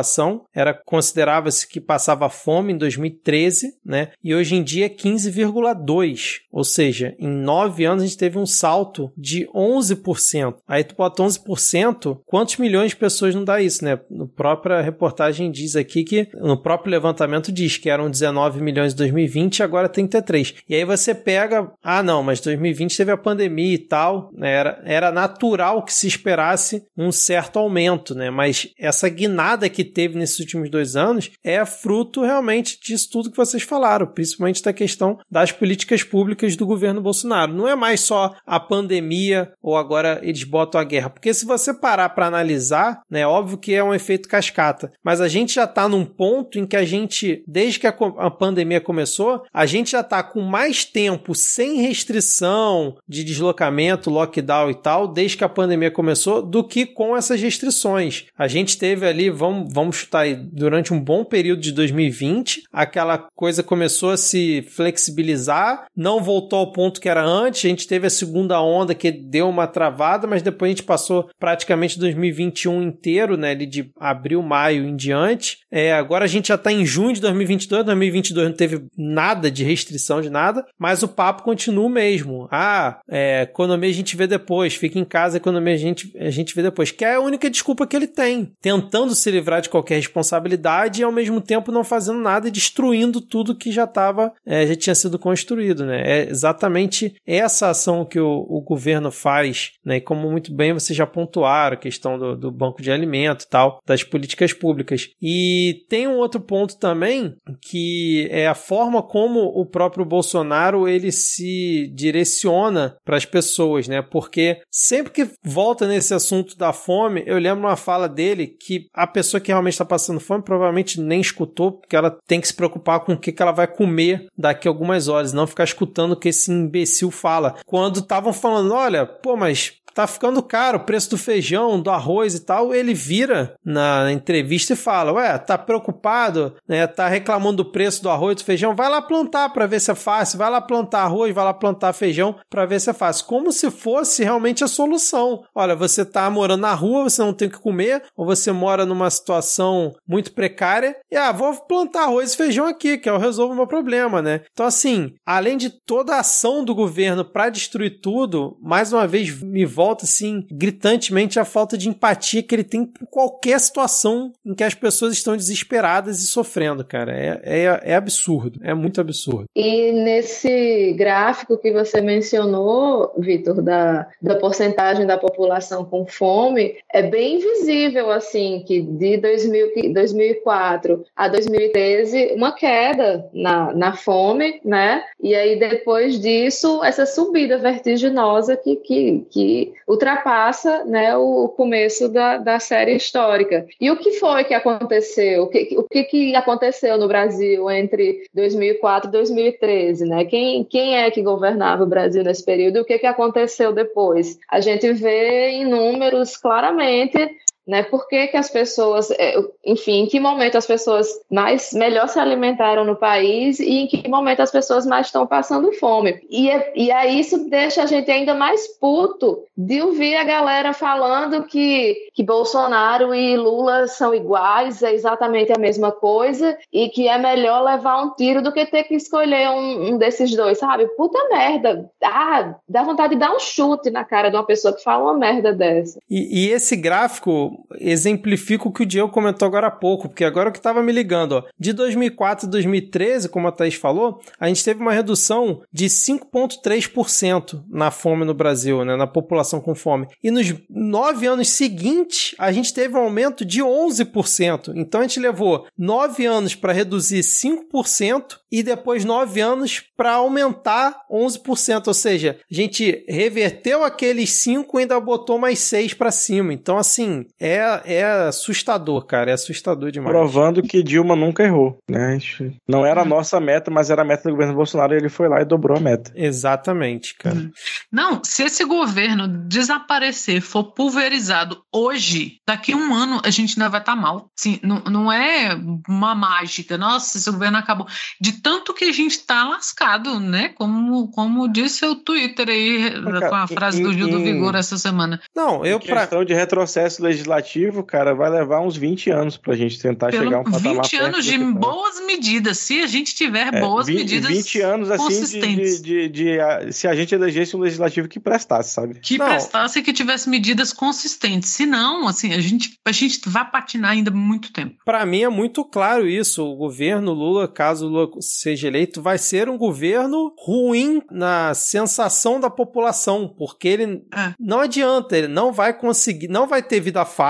era considerava-se que passava fome em 2013, né? E hoje em dia é 15,2. Ou seja, em nove anos a gente teve um salto de 11%. Aí tu bota 11% 10%, quantos milhões de pessoas não dá isso, né? No própria reportagem diz aqui que, no próprio levantamento diz que eram 19 milhões em 2020 e agora 33. E aí você pega, ah não, mas 2020 teve a pandemia e tal, né? era, era natural que se esperasse um certo aumento, né? Mas essa guinada que teve nesses últimos dois anos é fruto realmente disso tudo que vocês falaram, principalmente da questão das políticas públicas do governo Bolsonaro. Não é mais só a pandemia ou agora eles botam a guerra, porque se você parar para analisar, né, é óbvio que é um efeito cascata, mas a gente já está num ponto em que a gente, desde que a, a pandemia começou, a gente já está com mais tempo sem restrição de deslocamento, lockdown e tal, desde que a pandemia começou, do que com essas restrições. A gente teve ali, vamos, vamos chutar aí, durante um bom período de 2020, aquela coisa começou a se flexibilizar, não voltou ao ponto que era antes, a gente teve a segunda onda que deu uma travada, mas depois a gente passou praticamente 2021 inteiro, né, de abril, maio em diante. É, agora a gente já está em junho de 2022, 2022 não teve nada de restrição de nada, mas o papo continua o mesmo. Ah, é, economia a gente vê depois, fica em casa, economia a gente, a gente vê depois, que é a única desculpa que ele tem, tentando se livrar de qualquer responsabilidade e ao mesmo tempo não fazendo nada e destruindo tudo que já estava, é, já tinha sido construído, né? É exatamente essa ação que o, o governo faz, né? E como muito bem vocês já pontuaram, a questão do, do banco de alimento e tal, das políticas públicas. E tem um outro ponto também, que é a forma como o próprio Bolsonaro ele se direciona para as pessoas, né? Porque sempre que volta nesse assunto da fome, eu lembro uma fala dele que a pessoa que realmente está passando fome provavelmente nem escutou, porque ela tem que se preocupar com o que, que ela vai comer daqui a algumas horas, não ficar escutando o que esse imbecil fala. Quando estavam falando, olha, pô, mas tá ficando caro o preço do feijão, do arroz e tal, ele vira na entrevista e fala: Ué, tá preocupado, né? Tá reclamando do preço do arroz do feijão? Vai lá plantar para ver se é fácil, vai lá plantar arroz, vai lá plantar feijão para ver se é fácil. Como se fosse realmente a solução. Olha, você tá morando na rua, você não tem o que comer, ou você mora numa situação muito precária, e ah, vou plantar arroz e feijão aqui, que eu resolvo o meu problema, né? Então, assim, além de toda a ação do governo para destruir tudo, mais uma vez me volta volta, assim, gritantemente a falta de empatia que ele tem por qualquer situação em que as pessoas estão desesperadas e sofrendo, cara. É, é, é absurdo, é muito absurdo. E nesse gráfico que você mencionou, Vitor, da, da porcentagem da população com fome, é bem visível, assim, que de 2000, 2004 a 2013, uma queda na, na fome, né? E aí, depois disso, essa subida vertiginosa que, que, que ultrapassa né, o começo da, da série histórica. E o que foi que aconteceu? O que, o que, que aconteceu no Brasil entre 2004 e 2013? Né? Quem, quem é que governava o Brasil nesse período? O que, que aconteceu depois? A gente vê em números claramente né? Por que, que as pessoas, é, enfim, em que momento as pessoas mais melhor se alimentaram no país e em que momento as pessoas mais estão passando fome. E, é, e aí isso deixa a gente ainda mais puto de ouvir a galera falando que, que Bolsonaro e Lula são iguais, é exatamente a mesma coisa e que é melhor levar um tiro do que ter que escolher um, um desses dois, sabe? Puta merda. Ah, dá vontade de dar um chute na cara de uma pessoa que fala uma merda dessa. E, e esse gráfico exemplifica o que o Diego comentou agora há pouco, porque agora que estava me ligando, ó, de 2004 a 2013, como a Thaís falou, a gente teve uma redução de 5,3% na fome no Brasil, né, na população com fome. E nos nove anos seguintes, a gente teve um aumento de 11%. Então a gente levou nove anos para reduzir 5% e depois nove anos para aumentar 11%. Ou seja, a gente reverteu aqueles 5 e ainda botou mais 6 para cima. Então, assim, é, é assustador, cara. É assustador demais. Provando que Dilma nunca errou, né? Não era a nossa meta, mas era a meta do governo Bolsonaro e ele foi lá e dobrou a meta. Exatamente, cara. Uhum. Não, se esse governo desaparecer, for pulverizado hoje, daqui a um ano a gente ainda vai estar tá mal. Sim, não, não é uma mágica. Nossa, esse governo acabou. De tanto que a gente está lascado, né? Como, como disse o Twitter aí, com a frase do Gil do Vigor essa semana. Não, eu... Pra... questão de retrocesso legislativo legislativo, cara, vai levar uns 20 anos pra gente tentar Pelo chegar a um patamar 20 perto anos de tá. boas medidas, se a gente tiver É, boas 20, medidas 20 anos assim de, de, de- de, se a gente elegesse um legislativo que prestasse, sabe? que Não. prestasse e que tivesse medidas consistentes. Se não, assim, a gente, a gente vai patinar ainda muito tempo. Pra mim é muito claro isso. O governo Lula, caso o Lula seja eleito, vai ser um governo ruim na sensação da população, porque ele É. não adianta, ele não vai conseguir, não vai ter vida fácil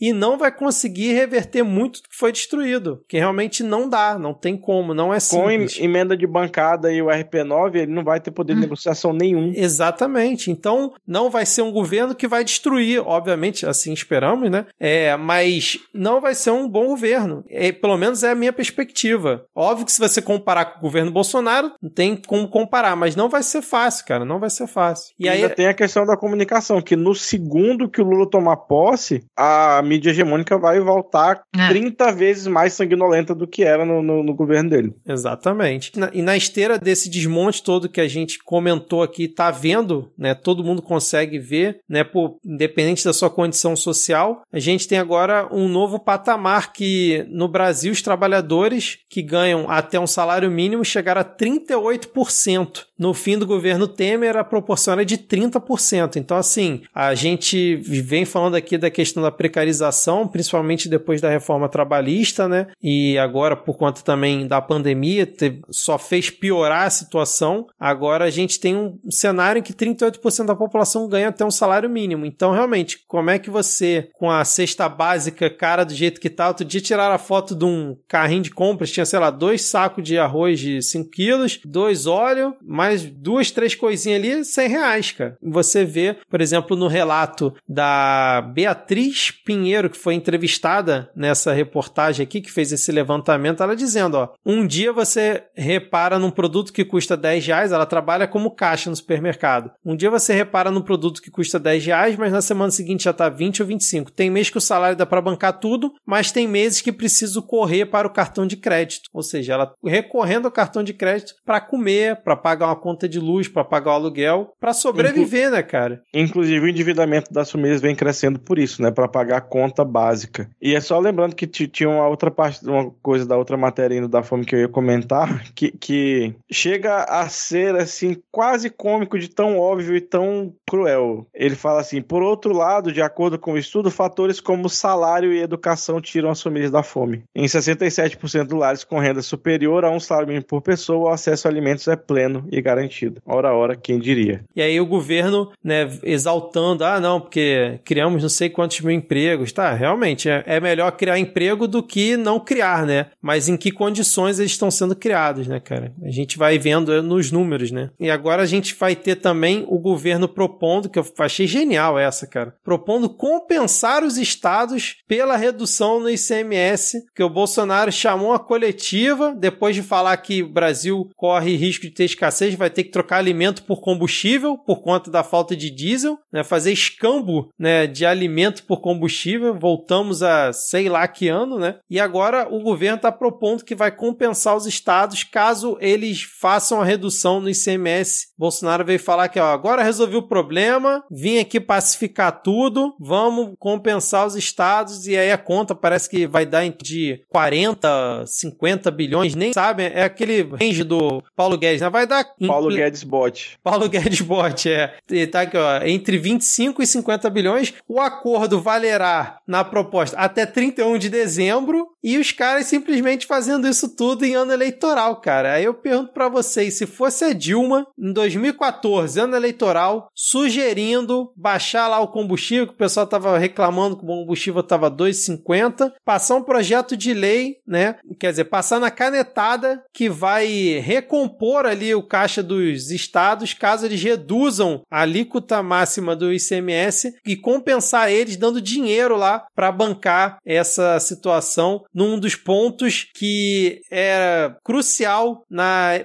e não vai conseguir reverter muito do que foi destruído, que realmente não dá, não tem como, não é Com simples. emenda de bancada e o RP9, ele não vai ter poder de Hum. negociação nenhum. Exatamente. Então, não vai ser um governo que vai destruir, obviamente, assim esperamos, né? É, mas não vai ser um bom governo. É, pelo menos é a minha perspectiva. Óbvio que se você comparar com o governo Bolsonaro, não tem como comparar, mas não vai ser fácil, cara. Não vai ser fácil. E E aí, ainda tem a questão da comunicação, que no segundo que o Lula tomar posse, a mídia hegemônica vai voltar É. 30 vezes mais sanguinolenta do que era no, no- no governo dele. Exatamente. Na- e na esteira desse desmonte todo que a gente comentou aqui, tá vendo, né? Todo mundo consegue ver, né? Por, independente da sua condição social, a gente tem agora um novo patamar que no Brasil os trabalhadores que ganham até um salário mínimo chegaram a 38%. No fim do governo Temer, a proporção era de 30%. Então, assim, a gente vem falando aqui da questão da precarização, principalmente depois da reforma trabalhista, né? E agora, por conta também da pandemia, só fez piorar a situação. Agora a gente tem um cenário em que 38% da população ganha até um salário mínimo. Então, realmente, como é que você, com a cesta básica cara do jeito que tá, outro dia tiraram a foto de um carrinho de compras, tinha, sei lá, dois sacos de arroz de 5 quilos, dois óleo, mais duas, três coisinhas ali, 100 reais, cara. Você vê, por exemplo, no relato da Beatriz Pinheiro, que foi entrevistada nessa reportagem aqui, que fez esse levantamento, ela dizendo, ó, um dia você repara num produto que custa 10 reais, ela trabalha como caixa no supermercado. Um dia você repara num produto que custa 10 reais, mas na semana seguinte já tá 20 ou 25. Tem mês que o salário dá para bancar tudo, mas tem meses que preciso correr para o cartão de crédito. Ou seja, ela recorrendo ao cartão de crédito para comer, para pagar uma conta de luz, para pagar o aluguel, para sobreviver, né, cara? Inclusive, o endividamento das famílias vem crescendo por isso, né? Para pagar a conta básica. E é só lembrando que ti- tinha uma outra parte, uma coisa da outra matéria ainda da fome que eu ia comentar, que, que chega a ser, assim, quase cômico de tão óbvio e tão cruel. Ele fala assim: por outro lado, de acordo com o estudo, fatores como salário e educação tiram as famílias da fome. Em 67% dos lares com renda superior a um salário mínimo por pessoa, o acesso a alimentos é pleno e garantido. Ora, ora, quem diria? E aí o governo, né, exaltando, ah, não, porque criamos não sei quantos mil empregos. Tá, realmente, é, é melhor criar emprego do que não criar, né? Mas em que condições eles estão sendo criados, né, cara? A gente vai vendo nos números, né? E agora a gente vai ter também o governo propondo, que eu achei genial essa, cara, propondo compensar os estados pela redução no ICMS, que o Bolsonaro chamou a coletiva, depois de falar que o Brasil corre risco de ter escassez, vai ter que trocar alimento por combustível por conta da falta de diesel, né? Fazer escambo, né, de alimento por combustível. Voltamos a sei lá que ano, né? E agora o governo está propondo que vai compensar os estados caso eles façam a redução no ICMS. Bolsonaro veio falar que ó, agora resolvi o problema, vim aqui pacificar tudo, vamos compensar os estados e aí a conta parece que vai dar de 40, 50 bilhões, nem sabem, é aquele range do Paulo Guedes, né? Vai dar Paulo Guedes Bot. Paulo Guedes Bot, é. E Tá aqui, ó. Entre 25 e 50 bilhões. O acordo valerá na proposta até 31 de dezembro. E os caras simplesmente fazendo isso tudo em ano eleitoral, cara. Aí eu pergunto pra vocês: se fosse a Dilma, em 2014, ano eleitoral, sugerindo baixar lá o combustível, que o pessoal tava reclamando que o combustível tava 2,50, passar um projeto de lei, né? Quer dizer, passar na canetada que vai recompor ali o caixa dos estados caso eles reduzam a alíquota máxima do ICMS e compensar eles dando dinheiro lá para bancar essa situação num dos pontos que era crucial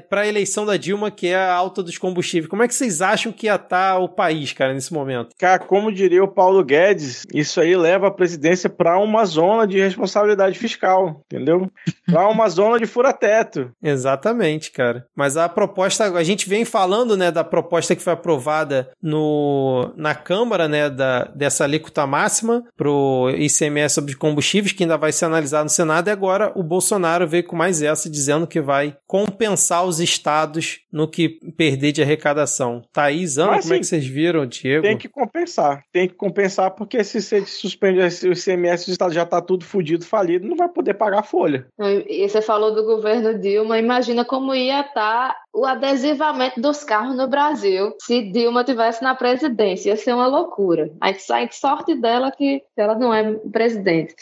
para a eleição da Dilma, que é a alta dos combustíveis. Como é que vocês acham que ia estar o país, cara, nesse momento? Cara, como diria o Paulo Guedes, isso aí leva a presidência para uma zona de responsabilidade fiscal, entendeu? Para uma zona de fura-teto. Exatamente, cara. Mas a proposta, a gente vem falando, né, da proposta que foi aprovada no, na Câmara, né, da, dessa alíquota máxima máxima pro ICMS sobre combustíveis, que ainda vai ser analisado no Senado, e agora o Bolsonaro veio com mais essa, dizendo que vai compensar os estados no que perder de arrecadação. Thaís, Ana, Mas, como é que vocês viram, Diego? Tem que compensar. Tem que compensar, porque se você suspende o ICMS, o Estado já tá tudo fudido, falido, não vai poder pagar a folha. E você falou do governo Dilma, imagina como ia estar o adesivamento dos carros no Brasil se Dilma tivesse na presidência. Ia ser uma loucura. A gente, a gente sorte dela que ela não é presidente.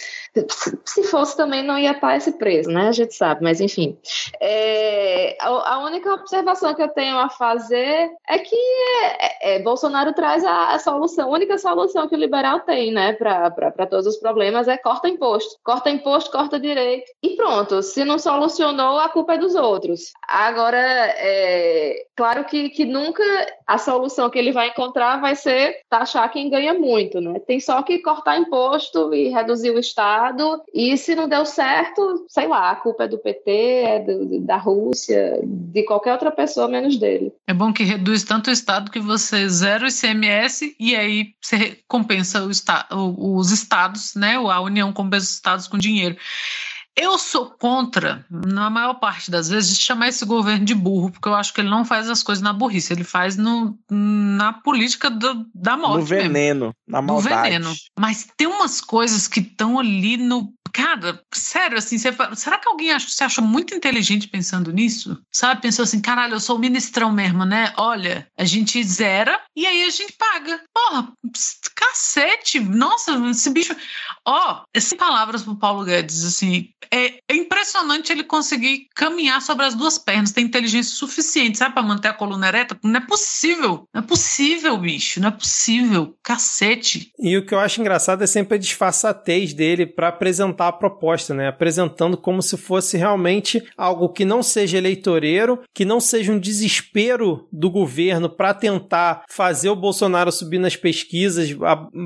Se- Se fosse também não ia estar esse preço, né? A gente sabe, mas enfim. É, a única observação que eu tenho a fazer é que é, é, Bolsonaro traz a, a solução, a única solução que o liberal tem, né, para todos os problemas é corta imposto. Corta imposto, corta direito. E pronto, se não solucionou, a culpa é dos outros. Agora, é claro que, que nunca a solução que ele vai encontrar vai ser taxar quem ganha muito, né? Tem só que cortar imposto e reduzir o Estado. E se não deu certo, sei lá, a culpa é do PT, é do- da Rússia, de qualquer outra pessoa menos dele. É bom que reduz tanto o Estado que você zera o ICMS e aí você compensa o esta- os estados, né? A União compensa os estados com dinheiro. Eu sou contra, na maior parte das vezes, chamar esse governo de burro, porque eu acho que ele não faz as coisas na burrice, ele faz no, na política do- da morte. no mesmo veneno, na do maldade. veneno. Mas tem umas coisas que estão ali no. Cara, sério, assim, você será que alguém acha, você acha muito inteligente pensando nisso? Sabe? Pensou assim, caralho, eu sou o ministrão mesmo, né? Olha, a gente zera e aí a gente paga. Porra, cacete! Nossa, esse bicho. Ó, sem palavras pro Paulo Guedes, assim, é, impressionante ele conseguir caminhar sobre as duas pernas, ter inteligência suficiente, sabe, pra manter a coluna ereta. Não é possível. Não é possível, bicho. Não é possível. Cacete. E o que eu acho engraçado é sempre a disfarçatez dele para apresentar a proposta, né? Apresentando como se fosse realmente algo que não seja eleitoreiro, que não seja um desespero do governo para tentar fazer o Bolsonaro subir nas pesquisas,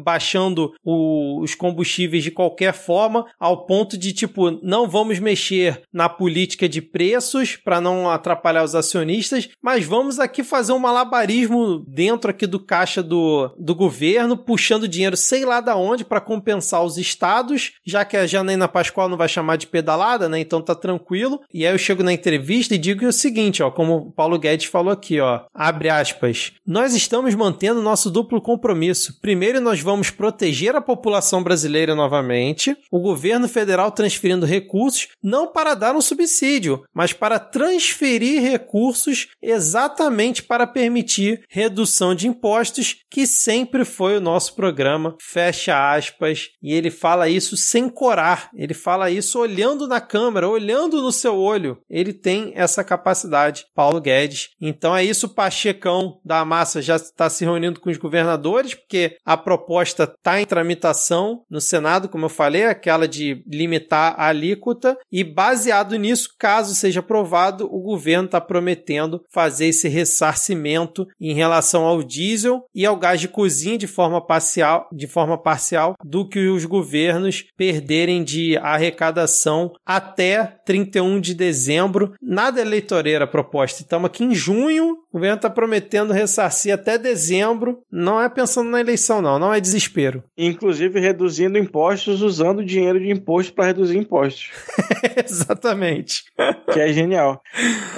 baixando o- os combustíveis de qualquer forma, ao ponto de tipo, não vamos mexer na política de preços para não atrapalhar os acionistas, mas vamos aqui fazer um malabarismo dentro aqui do caixa do, do governo, puxando dinheiro sei lá da onde para compensar os estados, já que a Janaína Pascoal não vai chamar de pedalada, né? Então tá tranquilo. E aí eu chego na entrevista e digo o seguinte, ó, como o Paulo Guedes falou aqui, ó, abre aspas. Nós estamos mantendo nosso duplo compromisso. Primeiro nós vamos proteger a população brasileira novamente, o governo federal transferindo recursos não para dar um subsídio, mas para transferir recursos exatamente para permitir redução de impostos, que sempre foi o nosso programa. Fecha aspas. E ele fala isso sem corar. Ele fala isso olhando na câmera, olhando no seu olho. Ele tem essa capacidade, Paulo Guedes. Então é isso, Pachecão da massa já está se reunindo com os governadores, porque a proposta está em tramitação no Senado, como eu falei, aquela de limitar a alíquota. E baseado nisso, caso seja aprovado, o governo está prometendo fazer esse ressarcimento em relação ao diesel e ao gás de cozinha de forma parcial, de forma parcial do que os governos perderem de arrecadação até 31 de dezembro. Nada eleitoreira proposta. Estamos aqui em junho, o governo está prometendo ressarcir até dezembro. Não é pensando na eleição, não. Não é desespero. Inclusive reduzindo impostos, usando dinheiro de imposto para reduzir impostos. Exatamente. que é genial.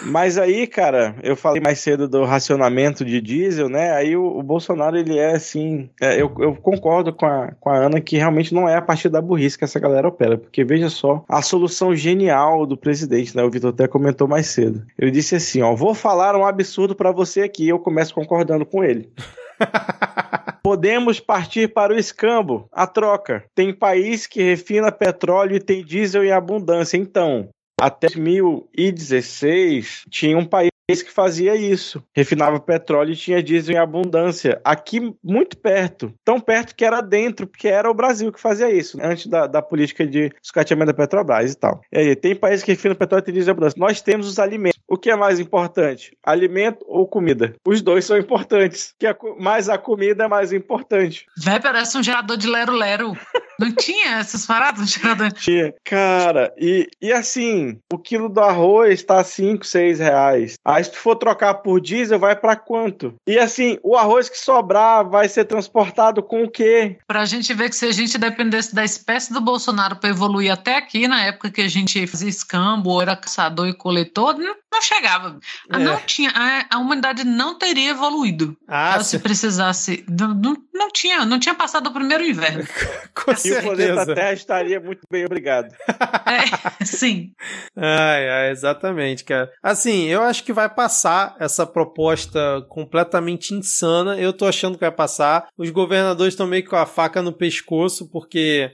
Mas aí, cara, eu falei mais cedo do racionamento de diesel, né? Aí o, o Bolsonaro, ele é assim. é, eu, eu concordo com a, com a Ana que realmente não é a partir da burrice que essa galera opera. Porque veja só a solução genial do presidente, né? O Vitor até comentou mais cedo. Ele disse assim: ó, vou falar um absurdo para você aqui. Eu começo concordando com ele. Podemos partir para o escambo, a troca. Tem país que refina petróleo e tem diesel em abundância. Então, até 2016, tinha um país que fazia isso. Refinava petróleo e tinha diesel em abundância. Aqui, muito perto. Tão perto que era dentro, porque era o Brasil que fazia isso, antes da, da política de escateamento da Petrobras e tal. E aí, tem país que refina petróleo e tem diesel em abundância. Nós temos os alimentos. O que é mais importante? Alimento ou comida? Os dois são importantes. Que a, mais a comida é mais importante. Véi, parece um gerador de lero-lero. Não tinha essas paradas de gerador? Tinha. Cara, e, e assim, o quilo do arroz tá 5, 6 reais. Aí se tu for trocar por diesel, vai pra quanto? E assim, o arroz que sobrar vai ser transportado com o quê? Pra gente ver que se a gente dependesse da espécie do Bolsonaro pra evoluir até aqui, na época que a gente fazia escambo, era caçador e coletor, não, não chegava. É. Não tinha, a, a humanidade não teria evoluído. Ah, se precisasse. Não, não, não tinha, não tinha passado o primeiro inverno. com E o planeta certeza. Terra estaria muito bem, obrigado. É, sim. Ai, ai, exatamente, cara. Assim, eu acho que vai passar essa proposta completamente insana. Eu tô achando que vai passar. Os governadores estão meio com a faca no pescoço, porque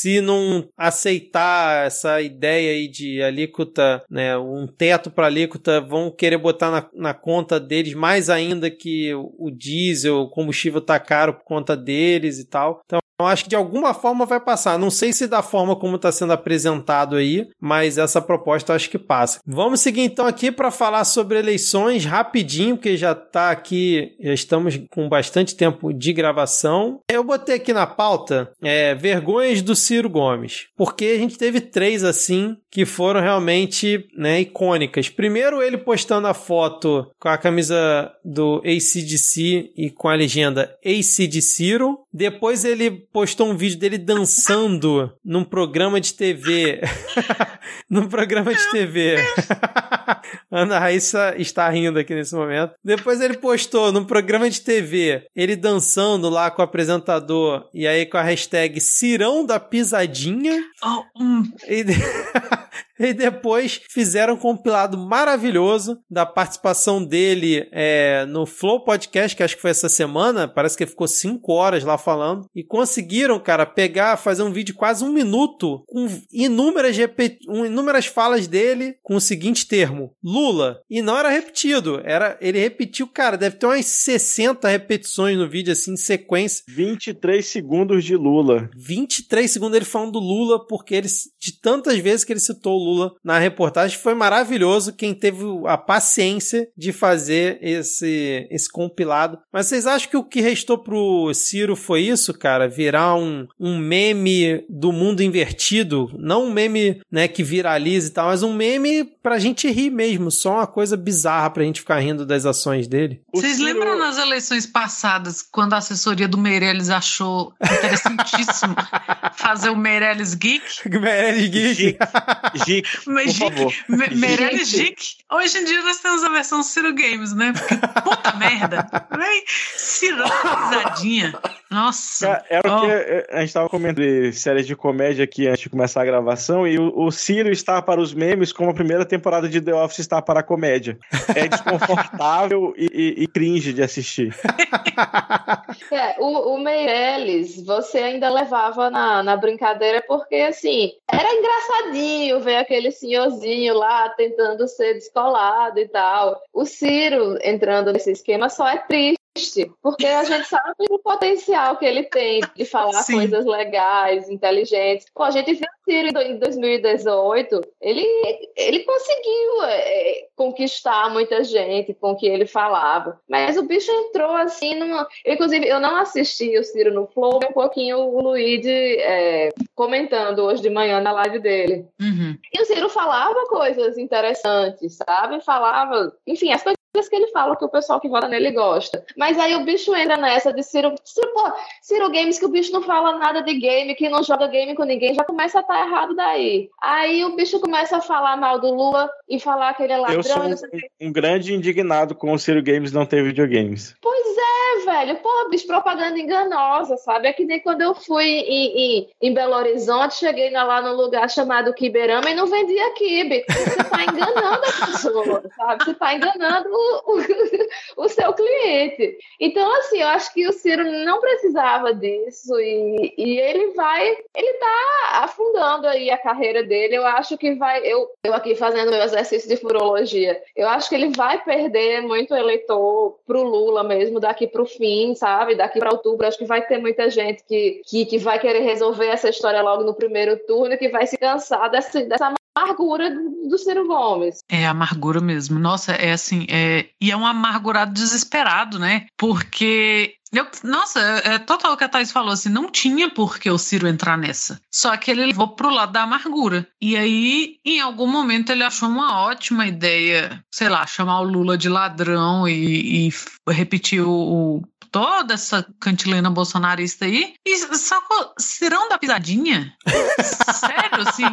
se não aceitar essa ideia aí de alíquota, né, um teto para alíquota, vão querer botar na, na conta deles mais ainda que o o diesel, o combustível tá caro por conta deles e tal. Então, eu acho que de alguma forma vai passar. Não sei se da forma como está sendo apresentado aí, mas essa proposta eu acho que passa. Vamos seguir então aqui para falar sobre eleições rapidinho, porque já está aqui, já estamos com bastante tempo de gravação. Eu botei aqui na pauta é, vergonhas do Ciro Gomes, porque a gente teve três assim que foram realmente né, icônicas. Primeiro, ele postando a foto com a camisa do ACDC e com a legenda ACD Ciro. Depois ele postou um vídeo dele dançando num programa de TV. num programa de TV. Ana Raíssa está rindo aqui nesse momento. Depois ele postou num programa de TV ele dançando lá com o apresentador e aí com a hashtag Cirão da Pisadinha. Oh, hum, E, e depois fizeram um compilado maravilhoso da participação dele é, no Flow Podcast, que acho que foi essa semana. Parece que ele ficou cinco horas lá falando. E conseguiram, cara, pegar, fazer um vídeo quase um minuto com inúmeras, inúmeras falas dele com o seguinte termo: Lula. E não era repetido. Era, ele repetiu, cara, deve ter umas 60 repetições no vídeo, assim, em sequência. 23 segundos de Lula. 23 segundos ele falando do Lula, porque ele, de tantas vezes que ele citou o Lula na reportagem, foi maravilhoso quem teve a paciência de fazer esse, esse compilado. Mas vocês acham que o que restou pro Ciro foi isso, cara? Virar um, um meme do mundo invertido? Não um meme né, que viraliza e tal, mas um meme pra gente rir mesmo, só uma coisa bizarra pra gente ficar rindo das ações dele. O Vocês Ciro- lembram nas eleições passadas, quando a assessoria do Meirelles achou interessantíssimo fazer o Meirelles Geek? Meirelles Geek. Gic, Mas por favor. Me- Meirelles? Hoje em dia nós temos a versão Ciro Games, né? Porque puta merda. Vem, Ciro pisadinha. Nossa. Era o Oh. que eh, a gente tava comentando de séries de comédia aqui antes de começar a gravação, e o, o Ciro está para os memes como a primeira temporada de The Office está para a comédia. É desconfortável e, e- e cringe de assistir. É, o, o Meirelles, você ainda levava na, na brincadeira porque, assim, era engraçadinho ver aquele senhorzinho lá tentando ser descolado e tal. O Ciro entrando nesse esquema só é triste. Porque a gente sabe o potencial que ele tem de falar Sim. coisas legais, inteligentes. Pô, a gente viu o Ciro em 2018, ele, ele conseguiu é, conquistar muita gente com o que ele falava. Mas o bicho entrou assim numa. Inclusive, eu não assisti o Ciro no Flow, um pouquinho o Luigi é, comentando hoje de manhã na live dele. Uhum. E o Ciro falava coisas interessantes, sabe? Falava, enfim, as coisas que ele fala que o pessoal que vota nele gosta. Mas aí o bicho entra nessa de Ciro, Ciro, pô, Ciro Games que o bicho não fala nada de game, que não joga game com ninguém, já começa a estar errado daí. Aí o bicho começa a falar mal do Lula e falar que ele é ladrão. Eu sou um, um grande indignado com o Ciro Games não ter videogames. Pois é, velho. Pô, bicho, propaganda enganosa, sabe? É que nem quando eu fui em, em, em Belo Horizonte, cheguei lá num lugar chamado Kiberama e não vendia kibe. Você tá enganando a pessoa, sabe? Você tá enganando o, o, seu cliente. Então, assim, eu acho que o Ciro não precisava disso e, e ele vai, ele tá afundando aí a carreira dele. Eu acho que vai, eu, eu aqui fazendo meu exercício de furologia, eu acho que ele vai perder muito eleitor pro Lula mesmo daqui pro fim, sabe? Daqui para outubro, acho que vai ter muita gente que, que, que vai querer resolver essa história logo no primeiro turno e que vai se cansar dessa, dessa amargura do, Ciro Gomes. É amargura mesmo. Nossa, é assim, é... e é um amargurado desesperado, né? Porque Eu, nossa, é, é total o que a Thais falou, assim, não tinha por que o Ciro entrar nessa. Só que ele levou pro lado da amargura. E aí, em algum momento, ele achou uma ótima ideia, sei lá, chamar o Lula de ladrão e, e repetir o toda essa cantilena bolsonarista aí. E sacou, Cirão da pisadinha? Sério, assim,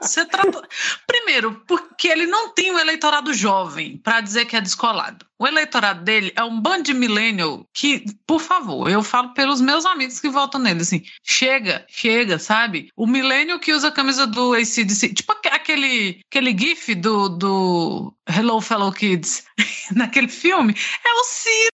você trata... Primeiro, porque ele não tem um eleitorado jovem para dizer que é descolado. O eleitorado dele é um bando de millennial que, por favor, eu falo pelos meus amigos que votam nele, assim, chega, chega, sabe? O millennial que usa a camisa do ACDC, tipo aquele, aquele gif do, do Hello Fellow Kids, naquele filme, é o Ciro.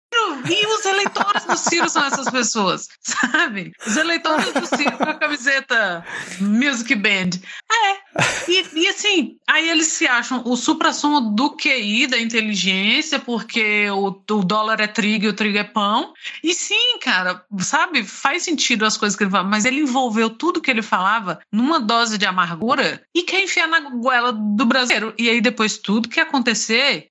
E os eleitores do Ciro são essas pessoas, sabe? Os eleitores do Ciro com a camiseta Music Band. É. E, e assim, aí eles se acham o supra-sumo do QI, da inteligência, porque o, o dólar é trigo e o trigo é pão. E sim, cara, sabe? Faz sentido as coisas que ele fala, mas ele envolveu tudo que ele falava numa dose de amargura e quer enfiar na goela do brasileiro. E aí depois tudo que acontecer,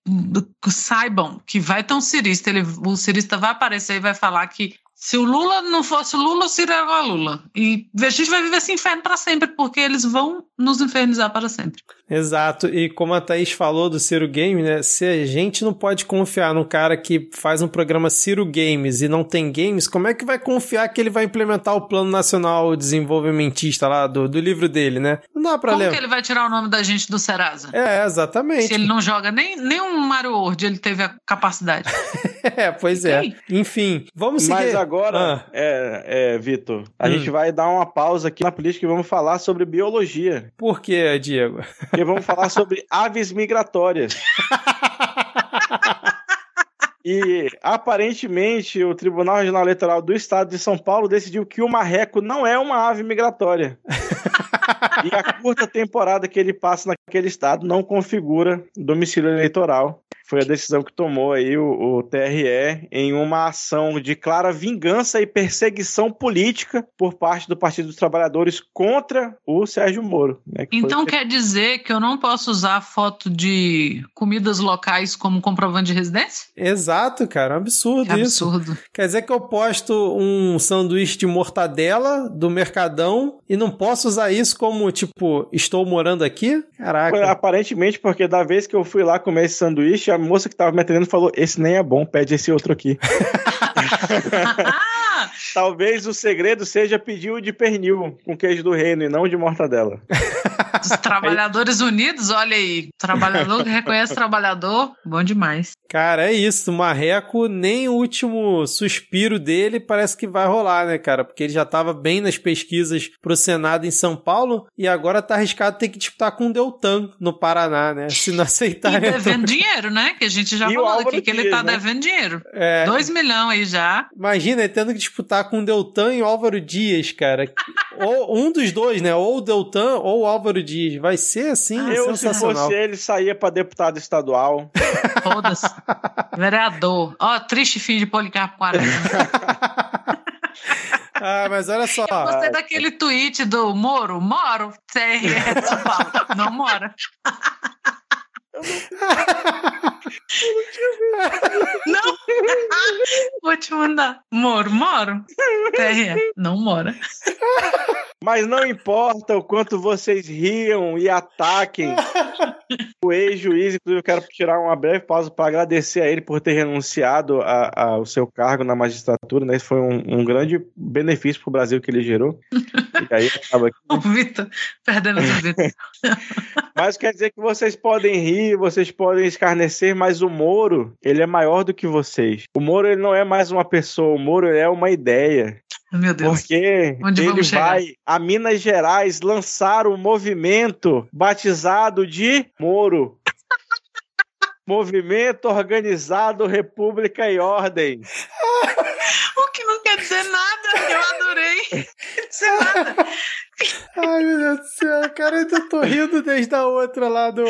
saibam que vai um cirista, ele, o cirista vai aparecer e vai falar que se o Lula não fosse o Lula, o Ciro era a Lula. E a gente vai viver esse inferno para sempre, porque eles vão nos infernizar para sempre. Exato, e como a Thaís falou do Ciro Game, né? Se a gente não pode confiar no cara que faz um programa Ciro Games e não tem games, como é que vai confiar que ele vai implementar o Plano Nacional Desenvolvimentista lá do, do livro dele, né? Não dá pra Como ler. que ele vai tirar o nome da gente do Serasa? É, exatamente. Se ele não joga nem, nem um Mario World, ele teve a capacidade. é, pois é. Sim. Enfim, vamos seguir. Mas agora, Ah. é, é, Vitor, a Hum. gente vai dar uma pausa aqui na política e vamos falar sobre biologia. Por que, Diego? Porque vamos falar sobre aves migratórias. E aparentemente o Tribunal Regional Eleitoral do Estado de São Paulo decidiu que o marreco não é uma ave migratória. e a curta temporada que ele passa naquele estado não configura domicílio eleitoral. Foi a decisão que tomou aí o, o TRE em uma ação de clara vingança e perseguição política por parte do Partido dos Trabalhadores contra o Sérgio Moro. né, que foi Então que- quer dizer que eu não posso usar foto de comidas locais como comprovante de residência? Exato, cara, é um absurdo Que isso. absurdo. Quer dizer que eu posto um sanduíche de mortadela do Mercadão e não posso usar isso como, tipo, estou morando aqui? Caraca. Aparentemente, porque da vez que eu fui lá comer esse sanduíche, a moça que tava me atendendo falou: esse nem é bom, pede esse outro aqui. Talvez o segredo seja pedir o de pernil com queijo do reino e não de mortadela. os trabalhadores unidos, olha aí. Trabalhador que reconhece trabalhador, bom demais. Cara, é isso. O Marreco, nem o último suspiro dele parece que vai rolar, né, cara? Porque ele já tava bem nas pesquisas pro Senado em São Paulo e agora tá arriscado ter que disputar com o Deltan no Paraná, né? Se não aceitar. E né? devendo dinheiro, né? Que a gente já E falou aqui que ele tá né? devendo dinheiro. É, Dois milhões aí já. Imagina ele tendo que disputar com o Deltan e o Álvaro Dias, cara. ou um dos dois, né? Ou o Deltan ou o Álvaro Dias. Vai ser assim, Ah, eu, se fosse ele, saía pra deputado estadual. Foda-se. Vereador. Ó, triste fim de Policarpo Quaresma. Ah, mas olha só. Eu gostei daquele tweet do Moro. Moro, Paulo. Não mora. Não. Vou te mandar. Moro, moro. TRE. Não mora. Mas não importa o quanto vocês riam e ataquem o ex-juiz. Inclusive, eu quero tirar uma breve pausa para agradecer a ele por ter renunciado ao seu cargo na magistratura. Né? Isso foi um, um grande benefício para o Brasil que ele gerou. E aí acaba aqui. O Vitor. Perdendo o Vitor. Mas quer dizer que vocês podem rir, vocês podem escarnecer, mas o Moro, ele é maior do que vocês. O Moro, ele não é mais uma pessoa, o Moro ele é uma ideia. Meu Deus. Porque Onde ele vai a Minas Gerais lançar um movimento batizado de Moro. Movimento Organizado República e Ordem. O que não quer dizer nada. Eu adorei. Não quer dizer nada. Ai, meu Deus do céu, cara, eu ainda tô rindo desde a outra lá do.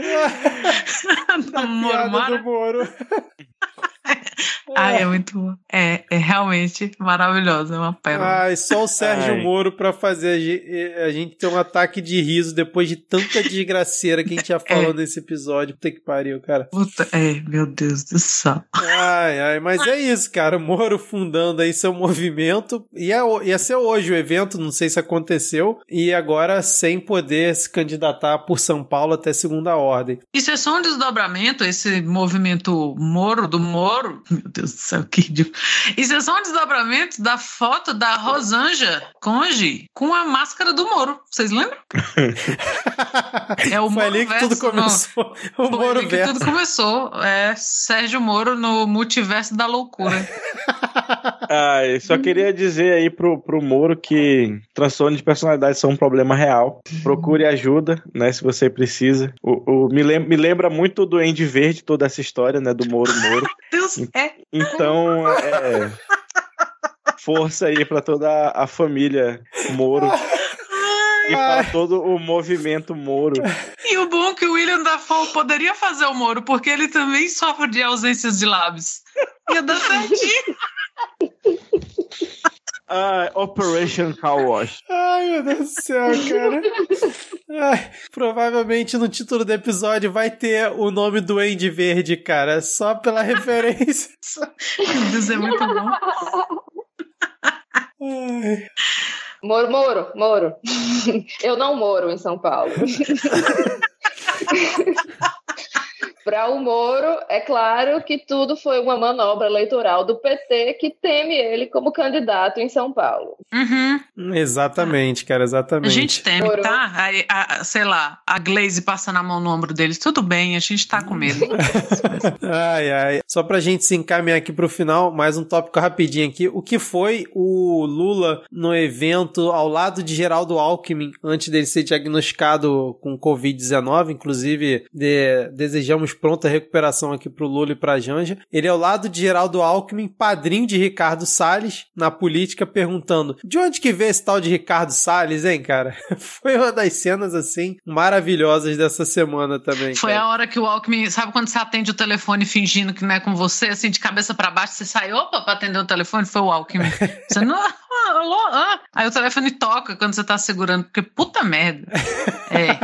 Moro, piada mora. do Moro. Ah, é muito bom. É, é realmente maravilhoso, é uma pérola. Ai, só o Sérgio Ai. Moro pra fazer a gente, a gente ter um ataque de riso depois de tanta desgraceira que a gente já falou nesse episódio. Puta que pariu, cara. Puta, é, meu Deus do céu. Ai, ai, mas é isso, cara. O Moro fundando aí seu movimento. Ia, ia ser hoje o evento, não sei se aconteceu. E agora sem poder se candidatar por São Paulo até segunda ordem. Isso é só um desdobramento, esse movimento Moro do Moro. Meu Deus do céu, que ridículo. Isso é só um desdobramento da foto da Rosanja Conge com a máscara do Moro. Vocês lembram? É o Foi ali que tudo começou. O Foi Moro ali que verso. tudo começou. É Sérgio Moro no multiverso da loucura. Ah, eu só queria dizer aí pro, pro Moro que transtorno de personalidade são um problema real. Procure ajuda, né, se você precisa. O, o- me, lem me lembra muito do Andy Verde, toda essa história, né, do Moro Moro. Deus, é. Então, é... Força aí pra toda a família Moro e para todo o movimento Moro. E o bom é que o William Dafoe poderia fazer o Moro, porque ele também sofre de ausências de lábios. Ia dar certinho. Ah, Operation Car Wash. Ai, meu Deus do céu, cara. Ai, provavelmente no título do episódio vai ter o nome do Andy Verde, cara. Só pela referência. Meu Deus, é muito bom. Ai. Moro, Moro, Moro. Eu não moro em São Paulo. Para o Moro, é claro que tudo foi uma manobra eleitoral do PT que teme ele como candidato em São Paulo. Uhum. Exatamente, cara, A exatamente. gente teme, Moro. tá? Aí, a- sei lá, a Glaze passando a mão no ombro deles. Tudo bem, a gente tá com medo. Ai, ai. Só pra gente se encaminhar aqui pro final, mais um tópico rapidinho aqui. O que foi o Lula no evento ao lado de Geraldo Alckmin antes dele ser diagnosticado com Covid-19? Inclusive, de- desejamos pronta recuperação aqui pro Lula e pra Janja. Ele é ao lado de Geraldo Alckmin, padrinho de Ricardo Salles, na política, perguntando: de onde que veio esse tal de Ricardo Salles, hein, cara? Foi uma das cenas, assim, maravilhosas dessa semana também. Foi cara. a hora que o Alckmin, sabe quando você atende o telefone fingindo que não é com você, assim, de cabeça pra baixo, você sai, opa, pra atender o telefone, foi o Alckmin. Você não, ah, alô, ah. Aí o telefone toca quando você tá segurando, porque puta merda. É.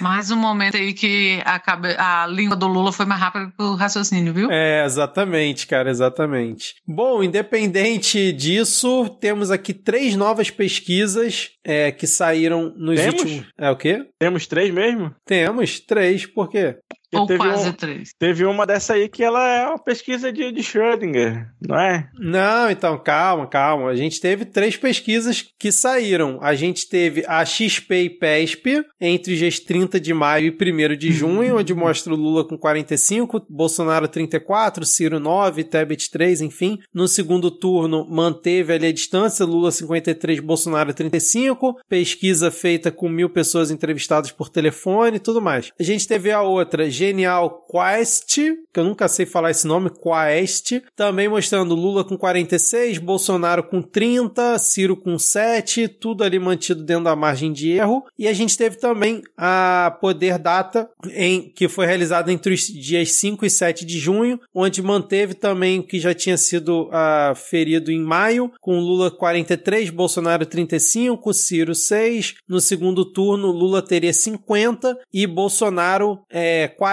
Mais um momento aí que a, cabe... a língua do Lula foi mais rápida que o raciocínio, viu? É, exatamente, cara, exatamente. Bom, independente disso, temos aqui três novas pesquisas é, que saíram nos Temos? últimos. É o quê? Temos três mesmo? Temos três, por quê? Ou teve quase um- três. Teve uma dessa aí que ela é uma pesquisa de, de Schrödinger, não é? Não, então, calma, calma. A gente teve três pesquisas que saíram. A gente teve a XP e PESP entre os dias 30 de maio e 1 de junho, onde mostra o Lula com 45, Bolsonaro 34, Ciro 9, Tebet 3, enfim. No segundo turno, manteve ali a distância, Lula 53, Bolsonaro 35. Pesquisa feita com mil pessoas entrevistadas por telefone e tudo mais. A gente teve a outra, Genial Quest, que eu nunca sei falar esse nome, Quest, também mostrando Lula com 46, Bolsonaro com 30, Ciro com 7, tudo ali mantido dentro da margem de erro. E a gente teve também a Poder Data, em, que foi realizada entre os dias 5 e 7 de junho, onde manteve também o que já tinha sido ah, ferido em maio, com Lula 43, Bolsonaro 35, Ciro 6. No segundo turno, Lula teria 50 e Bolsonaro é, 40.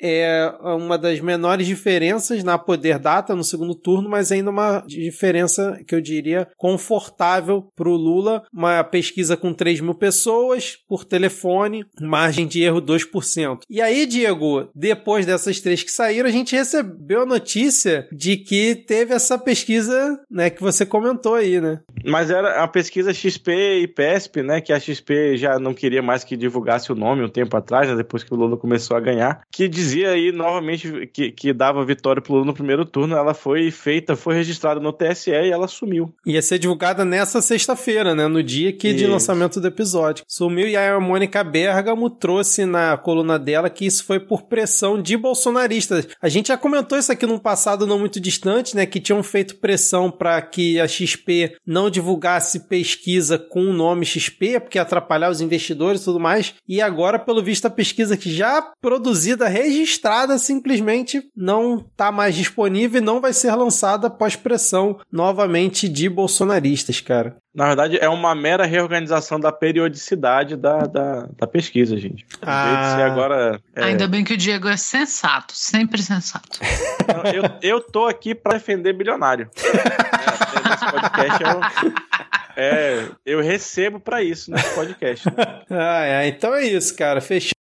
É uma das menores diferenças na Poder Data no segundo turno, mas ainda uma diferença que eu diria confortável para o Lula. Uma pesquisa com 3 mil pessoas por telefone, margem de erro 2%. E aí, Diego, depois dessas três que saíram, a gente recebeu a notícia de que teve essa pesquisa né, que você comentou aí, né? Mas era a pesquisa XP e PESP, né? Que a XP já não queria mais que divulgasse o nome um tempo atrás, né, depois que o Lula começou a ganhar. Que dizia aí novamente que, que dava vitória pro Lula no primeiro turno. Ela foi feita, foi registrada no TSE e ela sumiu. Ia ser divulgada nessa sexta-feira, né? No dia que de lançamento do episódio. Sumiu e a Mônica Bergamo trouxe na coluna dela que isso foi por pressão de bolsonaristas. A gente já comentou isso aqui num passado não muito distante, né? Que tinham feito pressão para que a XP não divulgasse pesquisa com o nome XP, porque ia atrapalhar os investidores e tudo mais. E agora, pelo visto, a pesquisa que já produzida, registrada, simplesmente não tá mais disponível e não vai ser lançada após pressão novamente de bolsonaristas, cara. Na verdade, é uma mera reorganização da periodicidade da, da, da pesquisa, gente. Ah. Agora. é- Ainda bem que o Diego é sensato, sempre sensato. Eu, eu tô aqui pra defender bilionário. É, nesse podcast eu, é, eu recebo pra isso nesse podcast. né? Ah, é. Então é isso, cara.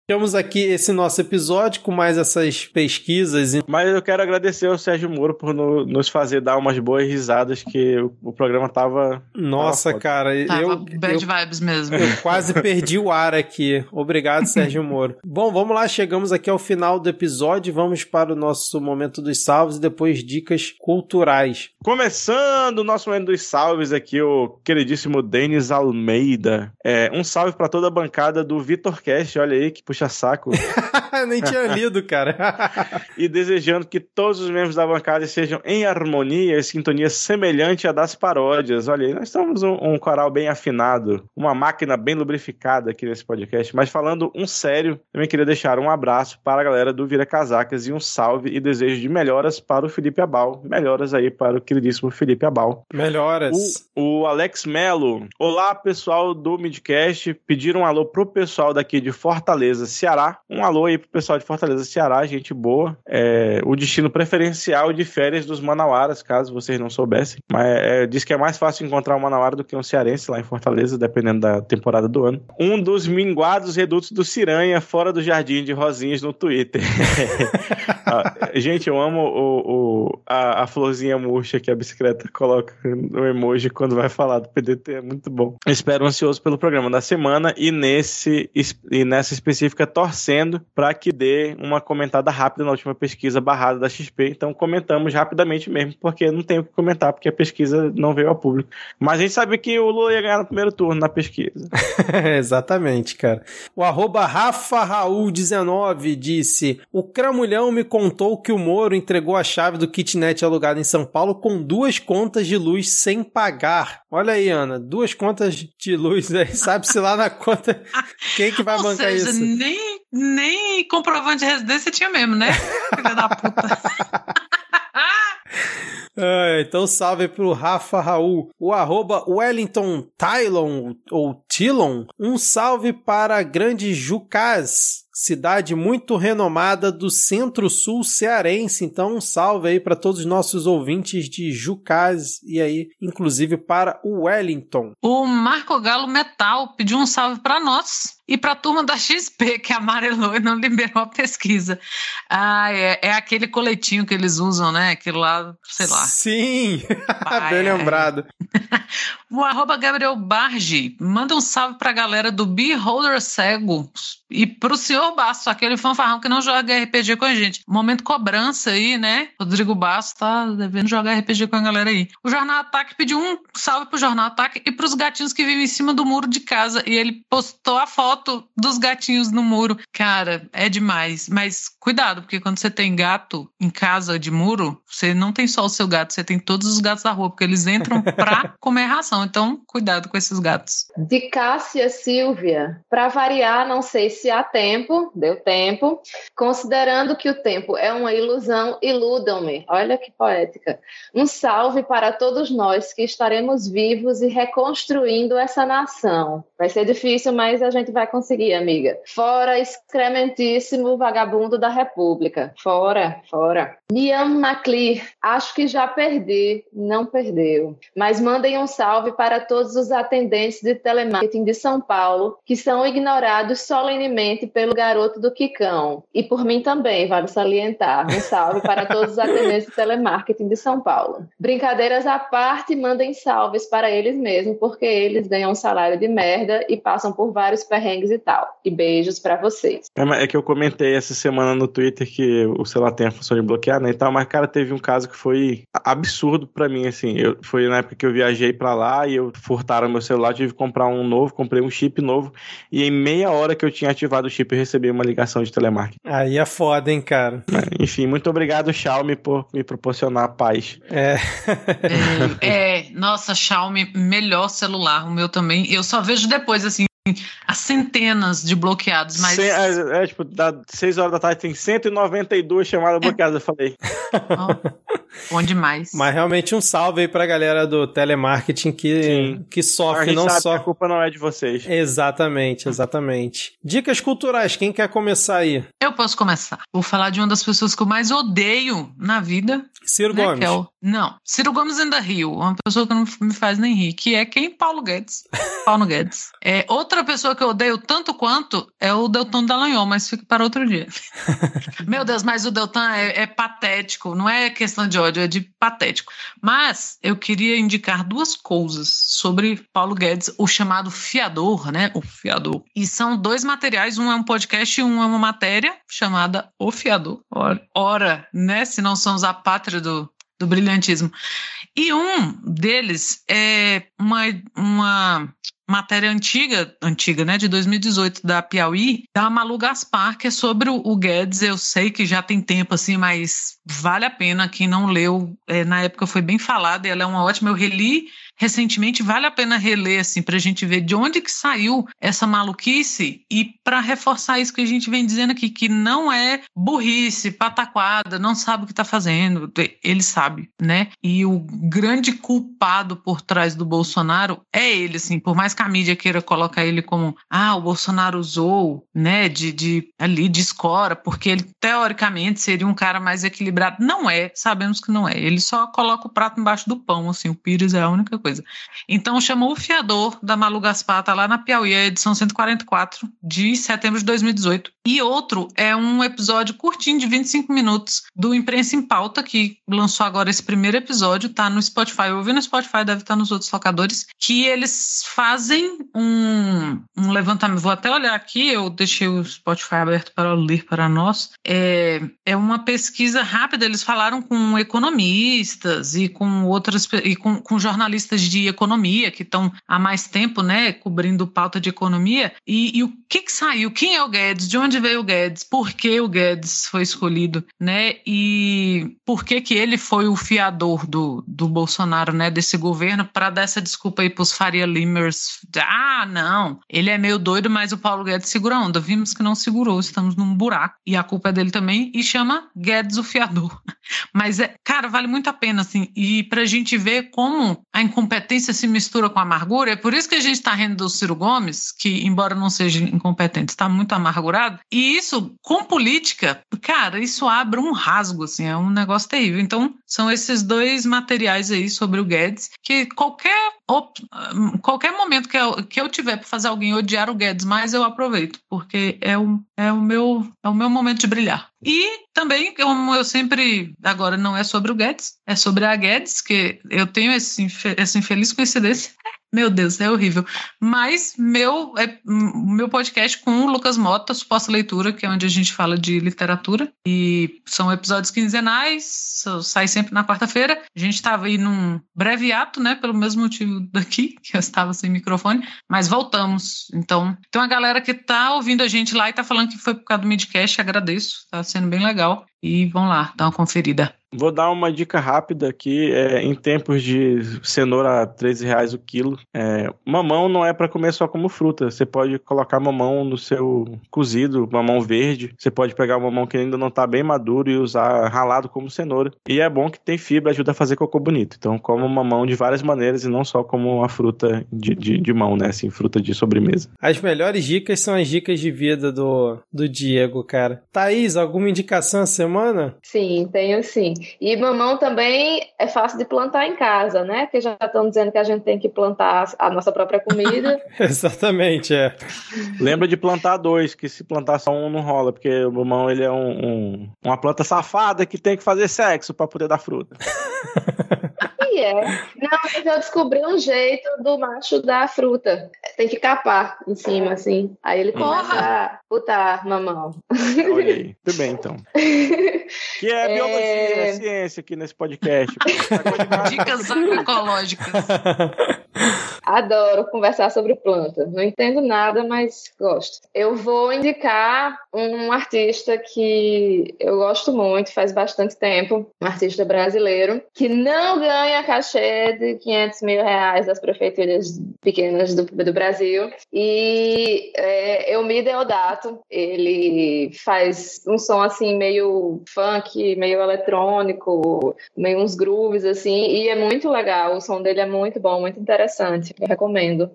Fechamos aqui esse nosso episódio com mais essas pesquisas. Mas eu quero agradecer ao Sérgio Moro por no- nos fazer dar umas boas risadas, que o, o programa tava. Nossa, foda. cara, Tava eu, bad eu, vibes mesmo. eu quase perdi o ar aqui. Obrigado, Sérgio Moro. Bom, vamos lá, chegamos aqui ao final do episódio. Vamos para o nosso momento dos salvos e depois dicas culturais. Começando o nosso momento dos salves aqui, o queridíssimo Denis Almeida. É, um salve pra toda a bancada do Vitor Cast, olha aí que puxa saco. Nem tinha lido, cara. e desejando que todos os membros da bancada sejam em harmonia e sintonia semelhante à das paródias. Olha aí, nós estamos um, um coral bem afinado, uma máquina bem lubrificada aqui nesse podcast. Mas falando um sério, também queria deixar um abraço para a galera do Vira Casacas e um salve e desejo de melhoras para o Felipe Abal. Melhoras aí para o queridíssimo Felipe Abal. Melhoras. O, o Alex Melo. Olá, pessoal do Midcast. Pediram um alô pro pessoal daqui de Fortaleza, Ceará. Um alô aí pro pessoal de Fortaleza, Ceará, gente boa. É, o destino preferencial de férias dos Manauaras, caso vocês não soubessem. Mas é, diz que é mais fácil encontrar um Manauara do que um cearense lá em Fortaleza, dependendo da temporada do ano. Um dos minguados redutos do Ciranha, fora do Jardim de Rosinhas no Twitter. Gente, eu amo o, o- a, a florzinha murcha que a bicicleta coloca no emoji quando vai falar do PDT, é muito bom. Espero ansioso pelo programa da semana e, nesse, e nessa específica torcendo para que dê uma comentada rápida na última pesquisa barrada da XP. Então comentamos rapidamente mesmo, porque não tem o que comentar, porque a pesquisa não veio ao público. Mas a gente sabe que o Lula ia ganhar no primeiro turno na pesquisa. Exatamente, cara. O arroba Rafa Raul19 disse: O Cramulhão me contou que o Moro entregou a chave do kitnet alugado em São Paulo com duas contas de luz sem pagar. Olha aí, Ana, duas contas de luz aí. Sabe-se lá na conta quem que vai Ou bancar seja, isso? Nem, nem comprovante de residência tinha mesmo, né? Filha da puta. Ah, então salve pro Rafa Raul. O arroba Wellington Tylon ou Tilon. Um salve para a Grande Jucás, cidade muito renomada do centro-sul cearense. Então um salve aí para todos os nossos ouvintes de Jucás e aí, inclusive para o Wellington. O Marco Galo Metal pediu um salve para nós e para a turma da XP, que amarelou e não liberou a pesquisa. Ah, é, é aquele coletinho que eles usam, né? Aquele lá, sei lá. Sim, Ai, bem ai. lembrado. O arroba Gabriel Bargi manda um salve pra galera do Beholder Cego e pro senhor Basso, aquele fanfarrão que não joga RPG com a gente. Momento cobrança aí, né? Rodrigo Basso tá devendo jogar RPG com a galera aí. O Jornal Ataque pediu um salve pro Jornal Ataque e pros gatinhos que vivem em cima do muro de casa. E ele postou a foto dos gatinhos no muro. Cara, é demais. Mas cuidado, porque quando você tem gato em casa de muro, você não tem só o seu gato, você tem todos os gatos da rua, porque eles entram pra comer ração. Então, cuidado com esses gatos. De Cássia Silvia. Para variar, não sei se há tempo, deu tempo. Considerando que o tempo é uma ilusão, iludam-me. Olha que poética. Um salve para todos nós que estaremos vivos e reconstruindo essa nação. Vai ser difícil, mas a gente vai conseguir, amiga. Fora excrementíssimo vagabundo da República. Fora, fora. Niam Maclear, acho que já perdi. Não perdeu. Mas mandem um salve para todos os atendentes de telemarketing de São Paulo que são ignorados solenemente pelo garoto do Quicão. E por mim também, vale salientar. Um salve para todos os atendentes de telemarketing de São Paulo. Brincadeiras à parte, mandem salves para eles mesmos, porque eles ganham um salário de merda e passam por vários perrengues e tal. E beijos para vocês. É, é que eu comentei essa semana no Twitter que o celular tem a função de bloquear, né, e tal, mas, cara, teve um caso que foi absurdo pra mim, assim, eu, foi na época que eu viajei pra lá e eu furtaram meu celular, tive que comprar um novo, comprei um chip novo, e em meia hora que eu tinha ativado o chip, eu recebi uma ligação de telemarketing. Aí é foda, hein, cara. Mas, Enfim, muito obrigado, Xiaomi, por me proporcionar paz. É. É, é, nossa, Xiaomi, melhor celular. O meu também. Eu só vejo depois, assim, as centenas de bloqueados, mas Cem- é, é, tipo, da 6 horas da tarde tem 192 chamadas bloqueadas, eu falei. ó, bom demais. Mas realmente um salve aí pra galera do telemarketing que, Sim. que sofre não sabe só. a culpa não é de vocês. Exatamente, exatamente. Dicas culturais, quem quer começar aí? Eu posso começar. Vou falar de uma das pessoas que eu mais odeio na vida, Ciro né, Gomes. é o- Não, Ciro Gomes ainda rio, uma pessoa que não me faz nem rir, que é quem? Paulo Guedes. Paulo Guedes. É, outra pessoa que eu odeio tanto quanto é o Deltan Dallagnol, mas fica para outro dia. Meu Deus, mas o Deltan é, é patético, não é questão de ódio, é de patético. Mas eu queria indicar duas coisas sobre Paulo Guedes, o chamado fiador, né? O fiador. E são dois materiais, um é um podcast e um é uma matéria chamada O Fiador. Ora, ora né? Se não somos a pátria do, do brilhantismo. E um deles é uma, uma matéria antiga, antiga, né, de 2018, da Piauí, da Malu Gaspar, que é sobre o, Guedes. Eu sei que já tem tempo, assim, mas vale a pena. Quem não leu, é, na época foi bem falada, ela é uma ótima. Eu reli recentemente, vale a pena reler, assim, para a gente ver de onde que saiu essa maluquice e para reforçar isso que a gente vem dizendo aqui, que não é burrice, pataquada, não sabe o que está fazendo, ele sabe, né? E o grande culpado por trás do Bolsonaro é ele, assim, por mais que a mídia queira colocar ele como, ah, o Bolsonaro usou, né, de, de ali, de escora, porque ele, teoricamente, seria um cara mais equilibrado. Não é, sabemos que não é. Ele só coloca o prato embaixo do pão, assim, o Pires é a única coisa. Então, chamou o Fiador, da Malu Gaspar, tá lá na Piauí, a edição 144, de setembro de 2018. E outro é um episódio curtinho, de 25 minutos, do Imprensa em Pauta, que lançou agora esse primeiro episódio, tá no Spotify. Eu ouvi no Spotify, deve estar nos outros locadores, que eles fazem um, um levantamento. Vou até olhar aqui, eu deixei o Spotify aberto para ler para nós. É, é uma pesquisa rápida, eles falaram com economistas e com outras e com, com jornalistas de economia que estão há mais tempo, né, cobrindo pauta de economia. E, e o que, que saiu? Quem é o Guedes? De onde veio o Guedes? Por que o Guedes foi escolhido, né? E por que que ele foi o fiador do, do Bolsonaro, né, desse governo para dar essa desculpa aí para os Faria Limers? Ah, não, ele é meio doido, mas o Paulo Guedes segura a onda. Vimos que não segurou, estamos num buraco e a culpa é dele também e chama Guedes o fiador. Mas é, cara, vale muito a pena assim. E pra gente ver como a incompetência se mistura com amargura, é por isso que a gente tá rindo do Ciro Gomes, que embora não seja incompetente, está muito amargurado. E isso com política, cara, isso abre um rasgo assim, é um negócio terrível. Então, são esses dois materiais aí sobre o Guedes que qualquer qualquer momento que eu, que eu tiver para fazer alguém odiar o Guedes mais, eu aproveito, porque é o, é o, meu, é o meu momento de brilhar. E também, como eu sempre, agora não é sobre o Guedes, é sobre a Guedes, que eu tenho esse, essa infeliz coincidência. Meu Deus, é horrível. Mas meu, é, meu podcast com o Lucas Mota, Suposta Leitura, que é onde a gente fala de literatura. E são episódios quinzenais, sai sempre na quarta-feira. A gente estava aí num breve ato, né? Pelo mesmo motivo daqui, que eu estava sem microfone, mas voltamos. Então, tem uma galera que tá ouvindo a gente lá e tá falando que foi por causa do Midcast, agradeço, tá sendo bem legal. E vão lá, dar uma conferida. Vou dar uma dica rápida aqui. é, em tempos de cenoura a 13 reais o quilo, é, mamão não é para comer só como fruta. Você pode colocar mamão no seu cozido, mamão verde. Você pode pegar o mamão que ainda não tá bem maduro e usar ralado como cenoura. E é bom que tem fibra, ajuda a fazer cocô bonito. Então, coma mamão de várias maneiras e não só como uma fruta de, de, de mão, né? Assim, fruta de sobremesa. As melhores dicas são as dicas de vida do, do Diego, cara. Thaís, alguma indicação essa semana? Sim, tenho sim. E mamão também é fácil de plantar em casa, né? Porque já estão dizendo que a gente tem que plantar a nossa própria comida. Exatamente, é. Lembra de plantar dois, que se plantar só um não rola, porque o mamão ele é um, um- uma planta safada que tem que fazer sexo para poder dar fruta. E é. Não, mas eu descobri um jeito do macho dar fruta. Tem que capar em cima, assim. Aí ele começa a botar mamão. Olha aí. Tudo bem, então. Que é, É. biologia, é ciência aqui nesse podcast. Dicas agroecológicas. Adoro conversar sobre planta. Não entendo nada, mas gosto. Eu vou indicar um artista que eu gosto muito, faz bastante tempo, um artista brasileiro, que não ganha cachê de 500 mil reais das prefeituras pequenas do, do Brasil. E é, Eumir Deodato, ele faz um som assim meio funk, meio eletrônico, meio uns grooves assim, e é muito legal. O som dele é muito bom, muito interessante. Recomendo.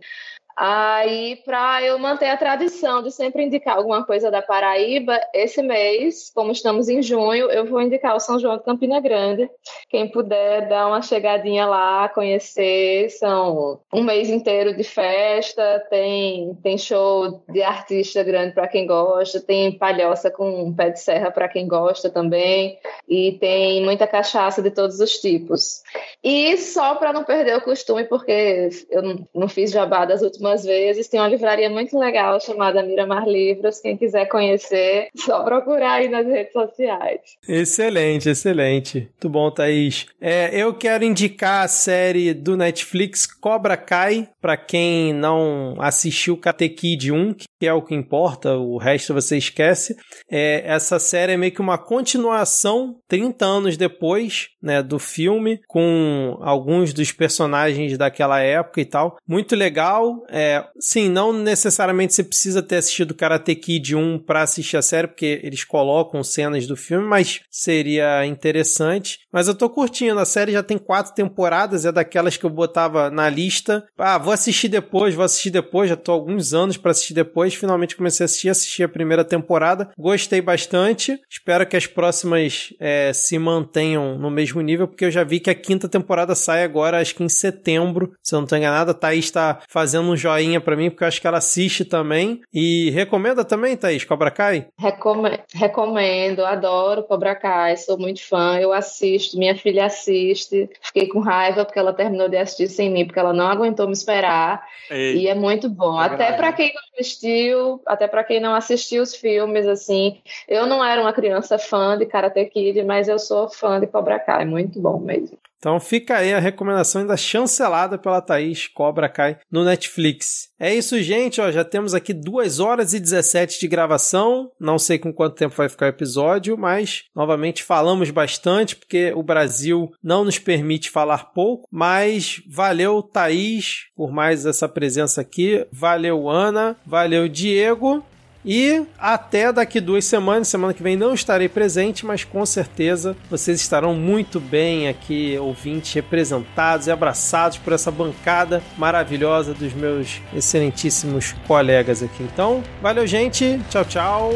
Aí, para eu manter a tradição de sempre indicar alguma coisa da Paraíba, esse mês, como estamos em junho, eu vou indicar o São João de Campina Grande. Quem puder dar uma chegadinha lá, conhecer, são um mês inteiro de festa, tem, tem show de artista grande para quem gosta, tem palhoça com pé de serra para quem gosta também, e tem muita cachaça de todos os tipos. E só para não perder o costume, porque eu não, não fiz jabá das últimas algumas vezes. Tem uma livraria muito legal chamada Miramar Livros. Quem quiser conhecer, só procurar aí nas redes sociais. Excelente, excelente. Muito bom, Thaís. É, eu quero indicar a série do Netflix Cobra Kai, para quem não assistiu Kid 1, que é o que importa, o resto você esquece. É, essa série é meio que uma continuação, 30 anos depois, né, do filme, com alguns dos personagens daquela época e tal. Muito legal. É, sim, não necessariamente você precisa ter assistido Karate Kid 1 para assistir a série, porque eles colocam cenas do filme, mas seria interessante. Mas eu tô curtindo, a série já tem quatro temporadas, é daquelas que eu botava na lista. Ah, vou assistir depois, vou assistir depois, já tô há alguns anos para assistir depois. Finalmente comecei a assistir, assisti a primeira temporada, gostei bastante. Espero que as próximas é, se mantenham no mesmo nível, porque eu já vi que a quinta temporada sai agora, acho que em setembro, se eu não tô enganado. A Thaís tá fazendo um joinha para mim, porque eu acho que ela assiste também. E recomenda também, Thaís, Cobra Kai? Recomendo, recomendo, adoro Cobra Kai, sou muito fã, eu assisto, minha filha assiste. Fiquei com raiva porque ela terminou de assistir sem mim, porque ela não aguentou me esperar. Ei, e é muito bom. Até para quem não assistiu, até para quem não assistiu os filmes, assim, eu não era uma criança fã de Karate Kid, mas eu sou fã de Cobra Kai, muito bom mesmo. Então fica aí a recomendação ainda chancelada pela Thaís Cobra Kai no Netflix. É isso, gente. Ó, já temos aqui 2 horas e 17 de gravação. Não sei com quanto tempo vai ficar o episódio, mas novamente falamos bastante, porque o Brasil não nos permite falar pouco. Mas valeu, Thaís, por mais essa presença aqui. Valeu, Ana. Valeu, Diego. E até daqui duas semanas, semana que vem não estarei presente, mas com certeza vocês estarão muito bem aqui, ouvintes representados e abraçados por essa bancada maravilhosa dos meus excelentíssimos colegas aqui. Então, valeu, gente. Tchau, tchau.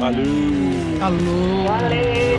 Valeu. Alô. Valeu.